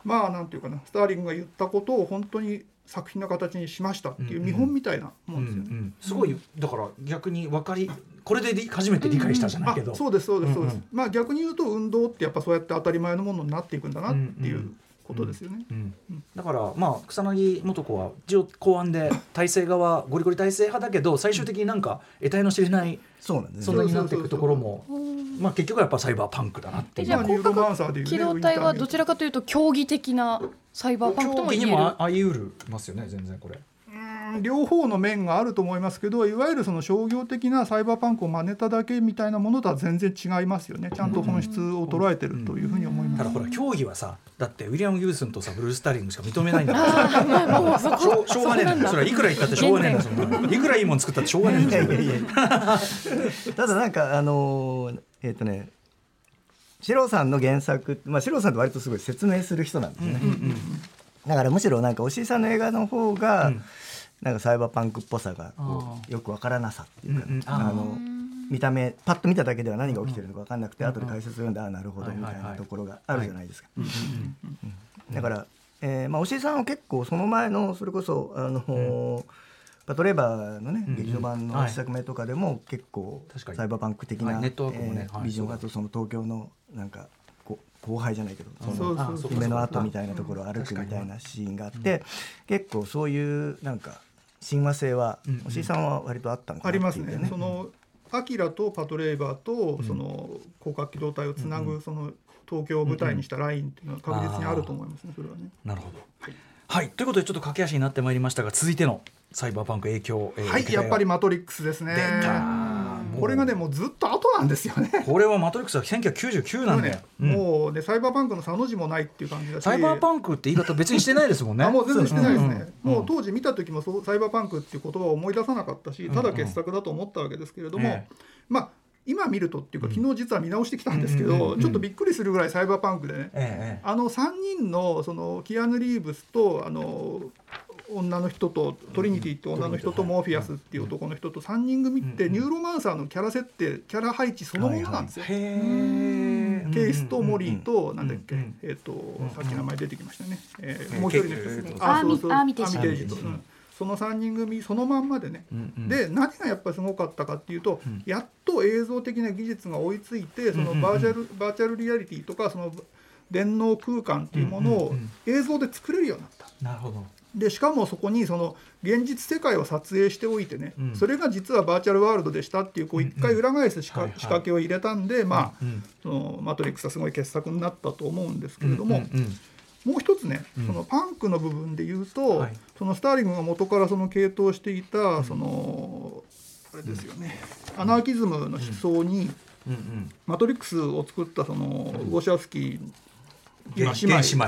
Speaker 5: まあなんていうかなスターリングが言ったことを本当に作品の形にしましたっていう見本みたいなも
Speaker 2: うんん
Speaker 5: ですよね。
Speaker 2: うん。すごいだから逆に分かりこれで理初めて理解したじゃないけど、
Speaker 5: あそうですそうですそうです、
Speaker 2: うん
Speaker 5: まあ逆に言うと運動ってやっぱそうやって当たり前のものになっていくんだなっていうことですよね。
Speaker 2: うんだからまあ草薙素子は一応公安で体制側ゴリゴリ体制派だけど最終的になんか得体の知れない
Speaker 4: そうなんです。
Speaker 2: そん
Speaker 4: ね
Speaker 2: なになっていくところもまあ結局はやっぱサイバーパンクだなっていう。
Speaker 6: えじゃあ機動隊はどちらかというと競技的なサイバーパンクと
Speaker 2: 競技に
Speaker 6: も言える。
Speaker 2: もあり得るますよね全然これ。
Speaker 5: うん両方の面があると思いますけどいわゆるその商業的なサイバーパンクを真似ただけみたいなものとは全然違いますよね。ちゃんと本質を捉えてるというふうに思います。
Speaker 2: ただほら競技はさだってウィリアム・ギブスンとさブルース・スターリングしか認めないんだから。
Speaker 6: もうそ
Speaker 2: しょうしょうがねえんだ。よそれはいくら言ったってしょうがねえんだ。よそんないくらいいもん作ったってしょうがねえんだよ
Speaker 4: ただなんかあのーえっ、とね四郎さんの原作まあ四郎さんって割とすごい説明する人なんですね、だからむしろなんか押井さんの映画の方が、
Speaker 2: うん
Speaker 4: なんかサイバーパンクっぽさがよくわからなさっていうか、あの見た目パッと見ただけでは何が起きてるのか分かんなくて、後で解説読んでああなるほどみたいなところがあるじゃないですか。だから、えーまあ、押井さんは結構その前のそれこそあの、パトレーバーのね、劇場版の
Speaker 2: はい。
Speaker 4: 一作目とかでも結構サイバーパンク的な、
Speaker 2: はいネットワークもねはい。
Speaker 4: えービジョンあとその東京のなんか後輩じゃないけどその夢の後みたいなところを歩くみたいなシーンがあって、結構そういうなんか親和性は
Speaker 2: うんうん。
Speaker 4: 押井さんは割とあったのか
Speaker 5: ありますね。そのアキラとパトレイバーとその広角機動隊をつなぐその東京を舞台にしたラインっていうのは確実にあると思いますね。それはね。
Speaker 2: なるほど。はい、ということでちょっと駆け足になってまいりましたが続いてのサイバーパンク影響、えー
Speaker 5: はい、やっぱり
Speaker 2: 出
Speaker 5: マトリックスですね。これがねもうずっと後なんですよね。
Speaker 2: これはマトリックスは1999なんだよ、
Speaker 5: ね
Speaker 2: うん。
Speaker 5: もうねサイバーパンクの差の字もないっていう感じだし。
Speaker 2: サイバーパンクって言い方別にしてないですもんね。
Speaker 5: あもう全然してないですね、
Speaker 2: うん
Speaker 5: もう当時見た時もそうサイバーパンクっていう言葉を思い出さなかったし、ただ傑作だと思ったわけですけれども、
Speaker 2: ええ
Speaker 5: まあ今見るとっていうか昨日実は見直してきたんですけど、ちょっとびっくりするぐらいサイバーパンクでね、
Speaker 2: ええ
Speaker 5: あの3人のそのキアヌ・リーブスとあの女の人とトリニティって女の人とモーフィアスっていう男の人と3人組ってニューロマンサーのキャラ設定キャラ配置そのものなんですよ。
Speaker 2: えへえ
Speaker 5: ケイスとモリーとなんだっけ、えっ、と、さっき名前出てきましたね。えもう一人の人、
Speaker 2: えー
Speaker 5: あそうそう。
Speaker 3: アーミ
Speaker 5: その三人組そのまんまでね。
Speaker 2: うんうん。
Speaker 5: で何がやっぱりすごかったかっていうと、
Speaker 2: うん。
Speaker 5: やっと映像的な技術が追いついてその
Speaker 2: うんうんうん。
Speaker 5: バーチャル、バーチャルリアリティとかその電脳空間っていうものを映像で作れるようになった。
Speaker 2: なるほど
Speaker 5: でしかもそこにその現実世界を撮影しておいてね、
Speaker 2: うん。
Speaker 5: それが実はバーチャルワールドでしたっていうこう一回裏返す仕掛,、けを入れたんで、まあ、
Speaker 2: うん。
Speaker 5: そのマトリックスはすごい傑作になったと思うんですけれども、
Speaker 2: うんうん。
Speaker 5: もう一つね、
Speaker 2: うん。
Speaker 5: そのパンクの部分で言うと、
Speaker 2: はい。
Speaker 5: そのスターリングが元からその系統していた、そのあれですよね、アナーキズムの思想に、
Speaker 2: うん。うん
Speaker 5: マトリックスを作ったそのウゴシャウスキー
Speaker 2: 原
Speaker 5: 姉妹。
Speaker 2: 原姉妹。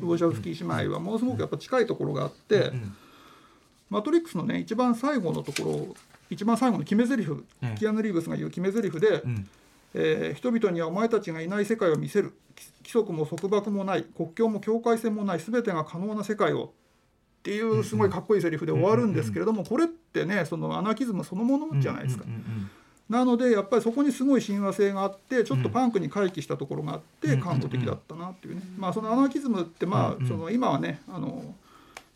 Speaker 2: うん。
Speaker 5: ゴシャウスキー姉妹はものすごくやっぱ近いところがあって、
Speaker 2: うん
Speaker 5: マトリックスのね一番最後のところ一番最後の決め台詞、
Speaker 2: うん
Speaker 5: キアヌ・リーブスが言う決め台詞で、
Speaker 2: うん。
Speaker 5: えー人々にはお前たちがいない世界を見せる。き規則も束縛もない。国境も境界線もない。全てが可能な世界をっていうすごいかっこいいセリフで終わるんですけれどもこれってねそのアナーキズムそのものじゃないですか。
Speaker 2: うん。うん
Speaker 5: なのでやっぱりそこにすごい親和性があってちょっとパンクに回帰したところがあって
Speaker 2: うん。
Speaker 5: 感動的だったなっていうね、まあそのアナーキズムってま
Speaker 2: うんうん。
Speaker 5: あその今はねあの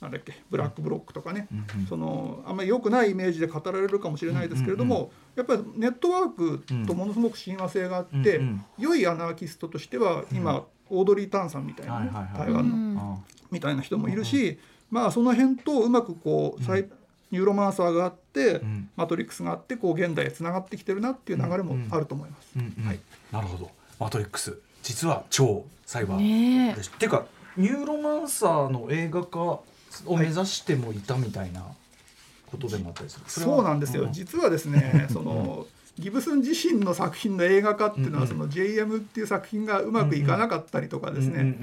Speaker 5: なんだっけブラックブロックとかね、そのあんまり良くないイメージで語られるかもしれないですけれども、やっぱりネットワークとものすごく親和性があって、
Speaker 2: うん。うん。
Speaker 5: 良いアナーキストとしては今、オードリー・タンさんみたいなね、台湾の。みたいな人もいるし、まあその辺とうまくこう、サイニューロマンサーがあって、
Speaker 2: ん。
Speaker 5: マトリックスがあってこう現代へつながってきてるなっていう流れもあると思います。
Speaker 2: なるほど。マトリックス。実は超サイバーですっていうかニューロマンサーの映画化を目指してもいたみたいなことでもあったりする、
Speaker 5: そうなんですよ、
Speaker 2: ん。
Speaker 5: 実はですね そのギブスン自身の作品の映画化っていうのは、
Speaker 2: うん
Speaker 5: その JM っていう作品がうまくいかなかったりとかですね、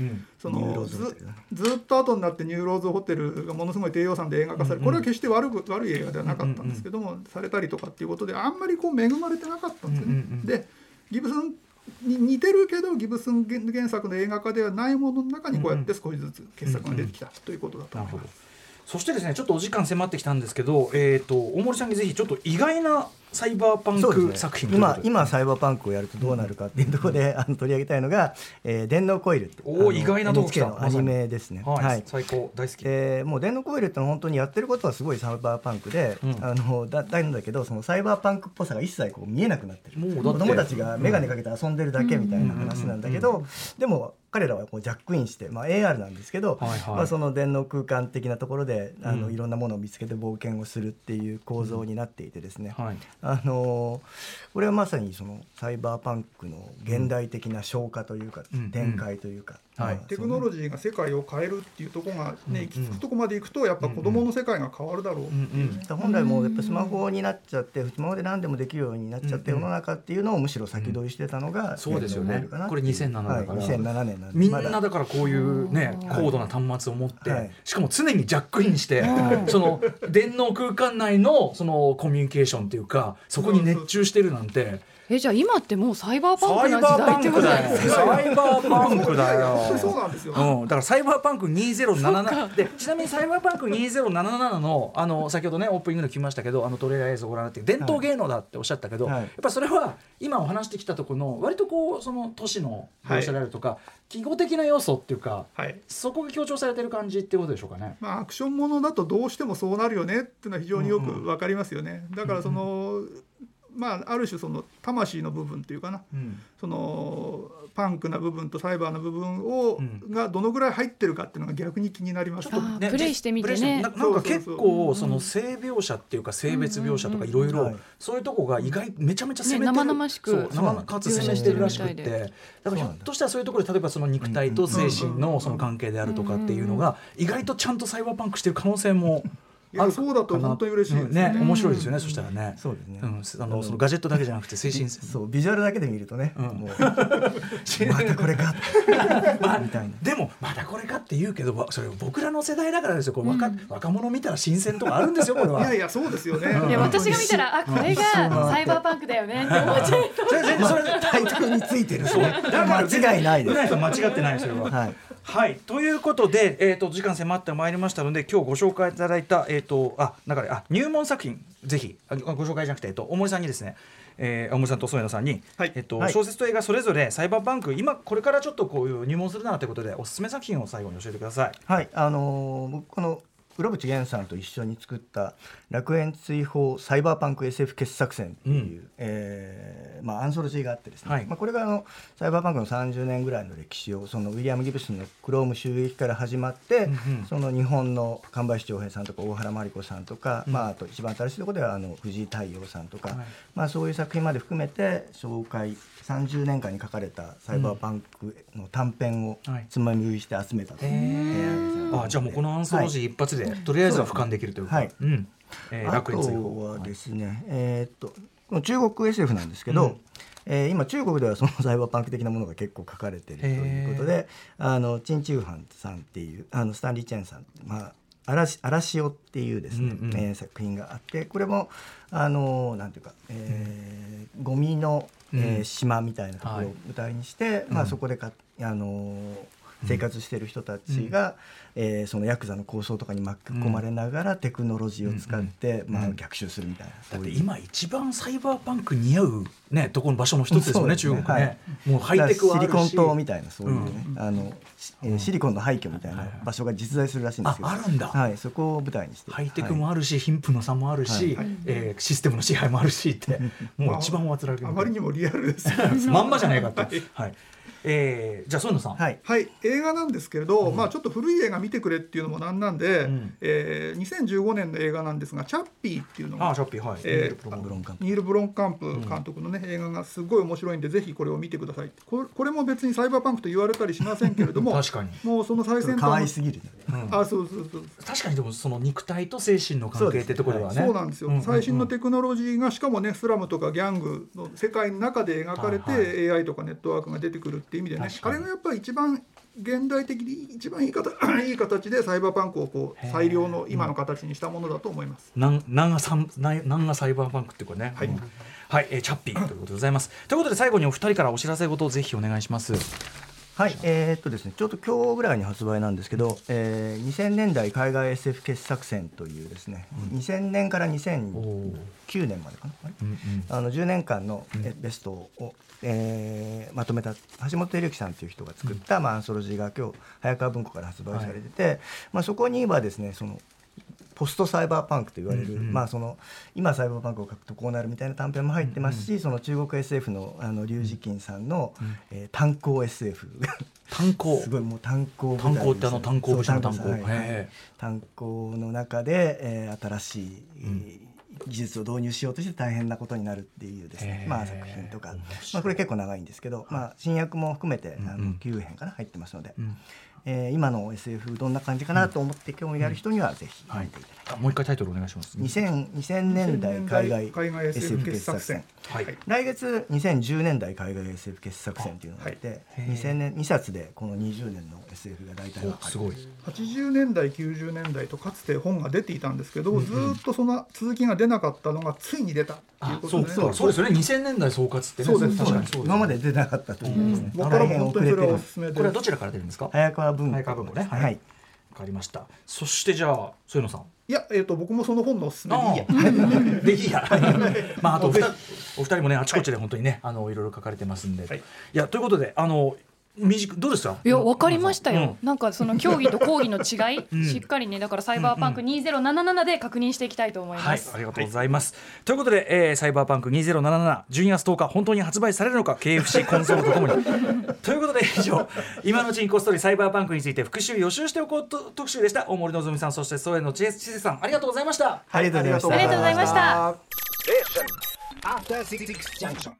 Speaker 5: ずっと後になってニューローズホテルがものすごい低予算で映画化され、これは決して悪く悪い映画ではなかったんですけども、されたりとかっていうことであんまりこう恵まれてなかったんですよね。でギブスンに似てるけどギブスン原原作の映画化ではないものの中にこうやって少しずつ傑作が出てきたということだと思います。
Speaker 2: そしてですねちょっとお時間迫ってきたんですけど、えー、と大森さんにぜひちょっと意外なサイバーパンク作品。ということ？で
Speaker 4: 今今サイバーパンクをやるとどうなるかっていうところで、あの取り上げたいのが、えー電脳コイルって
Speaker 2: おー意外なとこ来た。
Speaker 4: アニメですね。
Speaker 2: はい、最高。大好き、
Speaker 4: えーもう電脳コイルってのは本当にやってることはすごいサイバーパンクで、
Speaker 2: うん。
Speaker 4: あのだだんだけどそのサイバーパンクっぽさが一切こう見えなくなってる。
Speaker 2: もう
Speaker 4: 子供たちが眼鏡かけて遊んでるだけみたいな話なんだけどでも彼らはこうジャックインして、まあ、AR なんですけど、
Speaker 2: はいはい。
Speaker 4: まあ、その電脳空間的なところであの、
Speaker 2: うん
Speaker 4: いろんなものを見つけて冒険をするっていう構造になっていてですね、
Speaker 2: はい
Speaker 4: あのこれはまさにそのサイバーパンクの現代的な消化というか、
Speaker 2: うん
Speaker 4: 展開というか、
Speaker 2: うんはい。
Speaker 4: まあ
Speaker 5: テクノロジーが世界を変えるっていうところがね、行き着くとこまで行くとやっぱ子供の世界が変わるだろう。っていうね、
Speaker 4: 本来もうやっぱスマホになっちゃってスマホで何でもできるようになっちゃって世の中っていうのをむしろ先取りしてたのが、
Speaker 2: そうですよね。これ2007だから。
Speaker 4: はい、2007年なんで。
Speaker 2: みんなだからこういうね高度な端末を持って、
Speaker 4: はい。
Speaker 2: しかも常にジャックインして、その電脳空間内のそのコミュニケーションっていうかそこに熱中してるなんて
Speaker 6: えじゃあ今ってもうサイバーパン
Speaker 2: サ
Speaker 6: クな時代ってこと
Speaker 2: クだよ
Speaker 6: ですか
Speaker 2: サイバーパンクだよ
Speaker 5: そうなんですよ、
Speaker 2: うん、だからサイバーパンク2077でちなみにサイバーパンク2077のあの先ほどねオープニングで来ましたけどあのトレーラー映像をご覧になって伝統芸能だっておっしゃったけど、
Speaker 4: はい。
Speaker 2: やっぱそれは今お話してきたところの割とこうその都市の描写であるとか、記号的な要素っていうか
Speaker 5: はい。
Speaker 2: そこが強調されてる感じってことでしょうかね。
Speaker 5: まあ、アクションものだとどうしてもそうなるよねっていうのは非常によく分かりますよね、だからその、まあある種その魂の部分っていうかな。
Speaker 2: うん。
Speaker 5: そのパンクな部分とサイバーな部分を、
Speaker 2: うん。
Speaker 5: がどのぐらい入ってるかっていうのが逆に気になります
Speaker 6: ちょっとプレイしてみてね。
Speaker 2: プレイしてななんか結構その性描写っていうか性別描写とかいろいろ
Speaker 4: はい。
Speaker 2: そういうとこが意外めちゃめちゃ攻めてる、
Speaker 6: ね生々しく。
Speaker 2: そう生々かつ攻めてるらしく
Speaker 6: て。
Speaker 2: だからひょっとしたらそういうところで例えばその肉体と精神のその関係であるとかっていうのが意外とちゃんとサイバーパンクしてる可能性も
Speaker 5: いやそうだと本当に嬉しいですね。
Speaker 2: ね面白いですよねそしたらね。
Speaker 4: そうですね、
Speaker 2: うん、あのそのガジェットだけじゃなくて精神
Speaker 4: そうビジュアルだけで見るとね、
Speaker 2: うん。
Speaker 4: もう。またこれか。みたいな。
Speaker 2: でもまだこれかって言うけどわそれ僕らの世代だからですよ。これ若,、若者見たら新鮮とかあるんですよこれは。
Speaker 5: いやいやそうですよね。
Speaker 6: いや私が見たらあこれがサイバーパンクだよねって思っちゃう。
Speaker 2: それ全然それ
Speaker 4: タイトルについてるしね。間違いないです。
Speaker 2: 間違ってないそれは。
Speaker 4: はい
Speaker 2: はい、ということで、えー、と時間迫ってまいりましたので今日ご紹介いただいた、えー、とあだからあ入門作品ぜひあご紹介じゃなくて、えー、と大森さんにですね、えー、大森さんと添田さんに、
Speaker 5: はい。
Speaker 2: えーと
Speaker 4: はい。
Speaker 2: 小説と映画それぞれサイバーパンク今これからちょっとこういう入門するなということでおすすめ作品を最後に教えてください。
Speaker 4: はい、あのー僕この浦淵源さんと一緒に作った「楽園追放サイバーパンク SF 傑作選」っていう、
Speaker 2: う
Speaker 4: えーまあ、アンソロジーがあってですね、
Speaker 2: はい。
Speaker 4: まあ、これがあのサイバーパンクの30年ぐらいの歴史をそのウィリアム・ギブスンの「クローム襲撃」から始まって、
Speaker 2: うんうん。
Speaker 4: その日本の神林長平さんとか大原真理子さんとか、
Speaker 2: うん
Speaker 4: まあ、あと一番新しいところではあの藤井太陽さんとか、
Speaker 2: はい。
Speaker 4: まあ、そういう作品まで含めて紹介30年間に書かれたサイバーパンクの短編を
Speaker 2: はい。
Speaker 4: つまみ食いして集めたと。いう
Speaker 2: へ
Speaker 4: えー
Speaker 2: あじゃあもうこのアンソロジー一発で、とりあえずは俯瞰できるというか、
Speaker 4: はい。
Speaker 2: うん。えー、
Speaker 4: あ
Speaker 2: 楽に追
Speaker 4: と
Speaker 2: 放
Speaker 4: はですね、えーっと中国 SF なんですけど、
Speaker 2: うん。
Speaker 4: えー今中国ではそのサイバーパンク的なものが結構書かれてるということであのチン・チューハンさんっていうあのスタンリー・チェンさん、まあ、嵐嵐尾っていうですね、
Speaker 2: うんうん。
Speaker 4: えー作品があってこれもあのなんていうか、えーゴミの、えー
Speaker 2: うん
Speaker 4: 島みたいなところを舞台にして、まあ、そこでか、あの生活してる人たちが、えーそのヤクザの構想とかに巻き込まれながらテクノロジーを使って、まあ、逆襲するみたいな、
Speaker 2: だって今一番サイバーパンク似合うねとこの場所の一つですよね
Speaker 4: ね。
Speaker 2: 中国ね、
Speaker 4: はい。
Speaker 2: もうハイテクはあるし。
Speaker 4: シリコン島みたいなそういうね、
Speaker 2: うん。
Speaker 4: あのしえーシリコンの廃墟みたいな場所が実在するらしいんですけど。
Speaker 2: ああるんだ。
Speaker 4: はい、そこを舞台にして。
Speaker 2: ハイテクもあるし、貧富の差もあるし、
Speaker 4: はい。
Speaker 2: えーシステムの支配もあるしって、もう一番おあつられる
Speaker 5: あまりにもリアルです。
Speaker 2: まんまじゃないかと。はい。えーじゃあ、そういうのさん。
Speaker 4: はい。
Speaker 5: はい、映画なんですけれど、まあちょっと古い映画見てくれっていうのもなんなんで、
Speaker 2: ん。
Speaker 5: えー2015年の映画なんですが「チャッピー」っていうの
Speaker 2: ああ、
Speaker 5: が
Speaker 2: シャッピー、はい。
Speaker 5: えーニール・ブロンカンプ。監督のね、映画がすごい面白いんでぜひこれを見てください。これこれも別にサイバーパンクと言われたりしませんけれども
Speaker 2: 確かに。
Speaker 5: もうその最先
Speaker 4: 可愛
Speaker 5: 端
Speaker 4: すぎる、
Speaker 5: のあそうそうそう
Speaker 2: 確かにでもその肉体と精神の関係ってところではね。
Speaker 5: そうなんですよ、
Speaker 2: んん。ん
Speaker 5: 最新のテクノロジーがしかもねスラムとかギャングの世界の中で描かれて、
Speaker 2: はい
Speaker 5: AI とかネットワークが出てくるっていう意味でね。あれがやっぱり一番現代的に一番いい形 いい形でサイバーパンクをこう最良の今の形にしたものだと思います。
Speaker 2: なんなんがさんなんがサイバーパンクっていうかね。
Speaker 5: はい。
Speaker 2: うん。はい、えーチャッピーということでございます。ということで最後にお二人からお知らせ事をぜひお願いします。
Speaker 4: はい、えーっとですね、ちょうど今日ぐらいに発売なんですけど、えー、2000年代海外 SF 傑作選というですね、2000年から2009年までかな、
Speaker 2: うんうん。
Speaker 4: あの10年間のえベストを、えーまとめた橋本照之さんという人が作った、まあ、アンソロジーが今日早川文庫から発売されてて、まあ、そこにはですねそのポストサイバーパンクと言われる、
Speaker 2: うんうん
Speaker 4: まあ、その今サイバーパンクを書くとこうなるみたいな短編も入ってますし、その中国 SF のあの龍磁金さんの、えー炭鉱 SF
Speaker 2: 炭鉱。
Speaker 4: すごいもう炭鉱
Speaker 2: 炭鉱ってあの炭鉱節の炭鉱。
Speaker 4: そうはい炭鉱の中で、えー新しい、えー技術を導入しようとして大変なことになるっていうですねまあ、作品とか。まあ、これ結構長いんですけど、まあ、新訳も含めてあ
Speaker 2: うんうん。
Speaker 4: の9編かな入ってますので、
Speaker 2: ん。
Speaker 4: えー今の SF どんな感じかなと思って興味がある人にはぜひ
Speaker 2: はい
Speaker 4: 見ていただきたい。
Speaker 2: あもう一回タイトルお願いします。
Speaker 4: 2000 2000年代海外
Speaker 5: 海外 SF 傑作選
Speaker 2: はい。
Speaker 4: 来月2010年代海外 SF 傑作選というのがあって、
Speaker 2: へー
Speaker 4: 2000年2冊でこの20年の SF が大体わかる
Speaker 2: おすごい。
Speaker 5: 80年代90年代とかつて本が出ていたんですけど、ずーっとその続きが出なかったのがついに出たっていう
Speaker 2: あ
Speaker 5: こ
Speaker 2: そうか
Speaker 5: とでね
Speaker 2: そうですよね。2000年代総括ってね。
Speaker 5: そうです
Speaker 2: 確かにそうです。
Speaker 4: 今まで出なかったというですね、
Speaker 5: 僕から本当にそれはお
Speaker 4: 遅れてる
Speaker 5: すすめです
Speaker 2: これはどちらから出るんですか？
Speaker 4: 早川文庫
Speaker 2: 早川文庫ね。
Speaker 4: はい、
Speaker 2: わかりました。そしてじゃあそういうのさん。
Speaker 5: いや、えー、と僕もその本のおすすめでいいや。
Speaker 2: まああとお二人お二人もねあちこちで本当にねあのいろいろ書かれてますんで。
Speaker 5: はい
Speaker 2: いやということであの短どうですか？
Speaker 6: いや分かりましたよ、
Speaker 2: うん
Speaker 6: なんかその競技と講義の違い、
Speaker 2: ん
Speaker 6: しっかりねだからサイバーパンク2077で確認していきたいと思い
Speaker 2: はい
Speaker 6: ます、、
Speaker 2: ありがとうございます。ということで、えーサイバーパンク2077、12月10日、本当に発売されるのか、KFC コンソールとともに。ということで、以上、今のうちにこっそりサイバーパンクについて復習、予習しておこうと特集でした。大森のぞみさん、そして、総園の知恵さん、ありがとうございました。
Speaker 4: ありがとうございました
Speaker 6: ありがとうございました。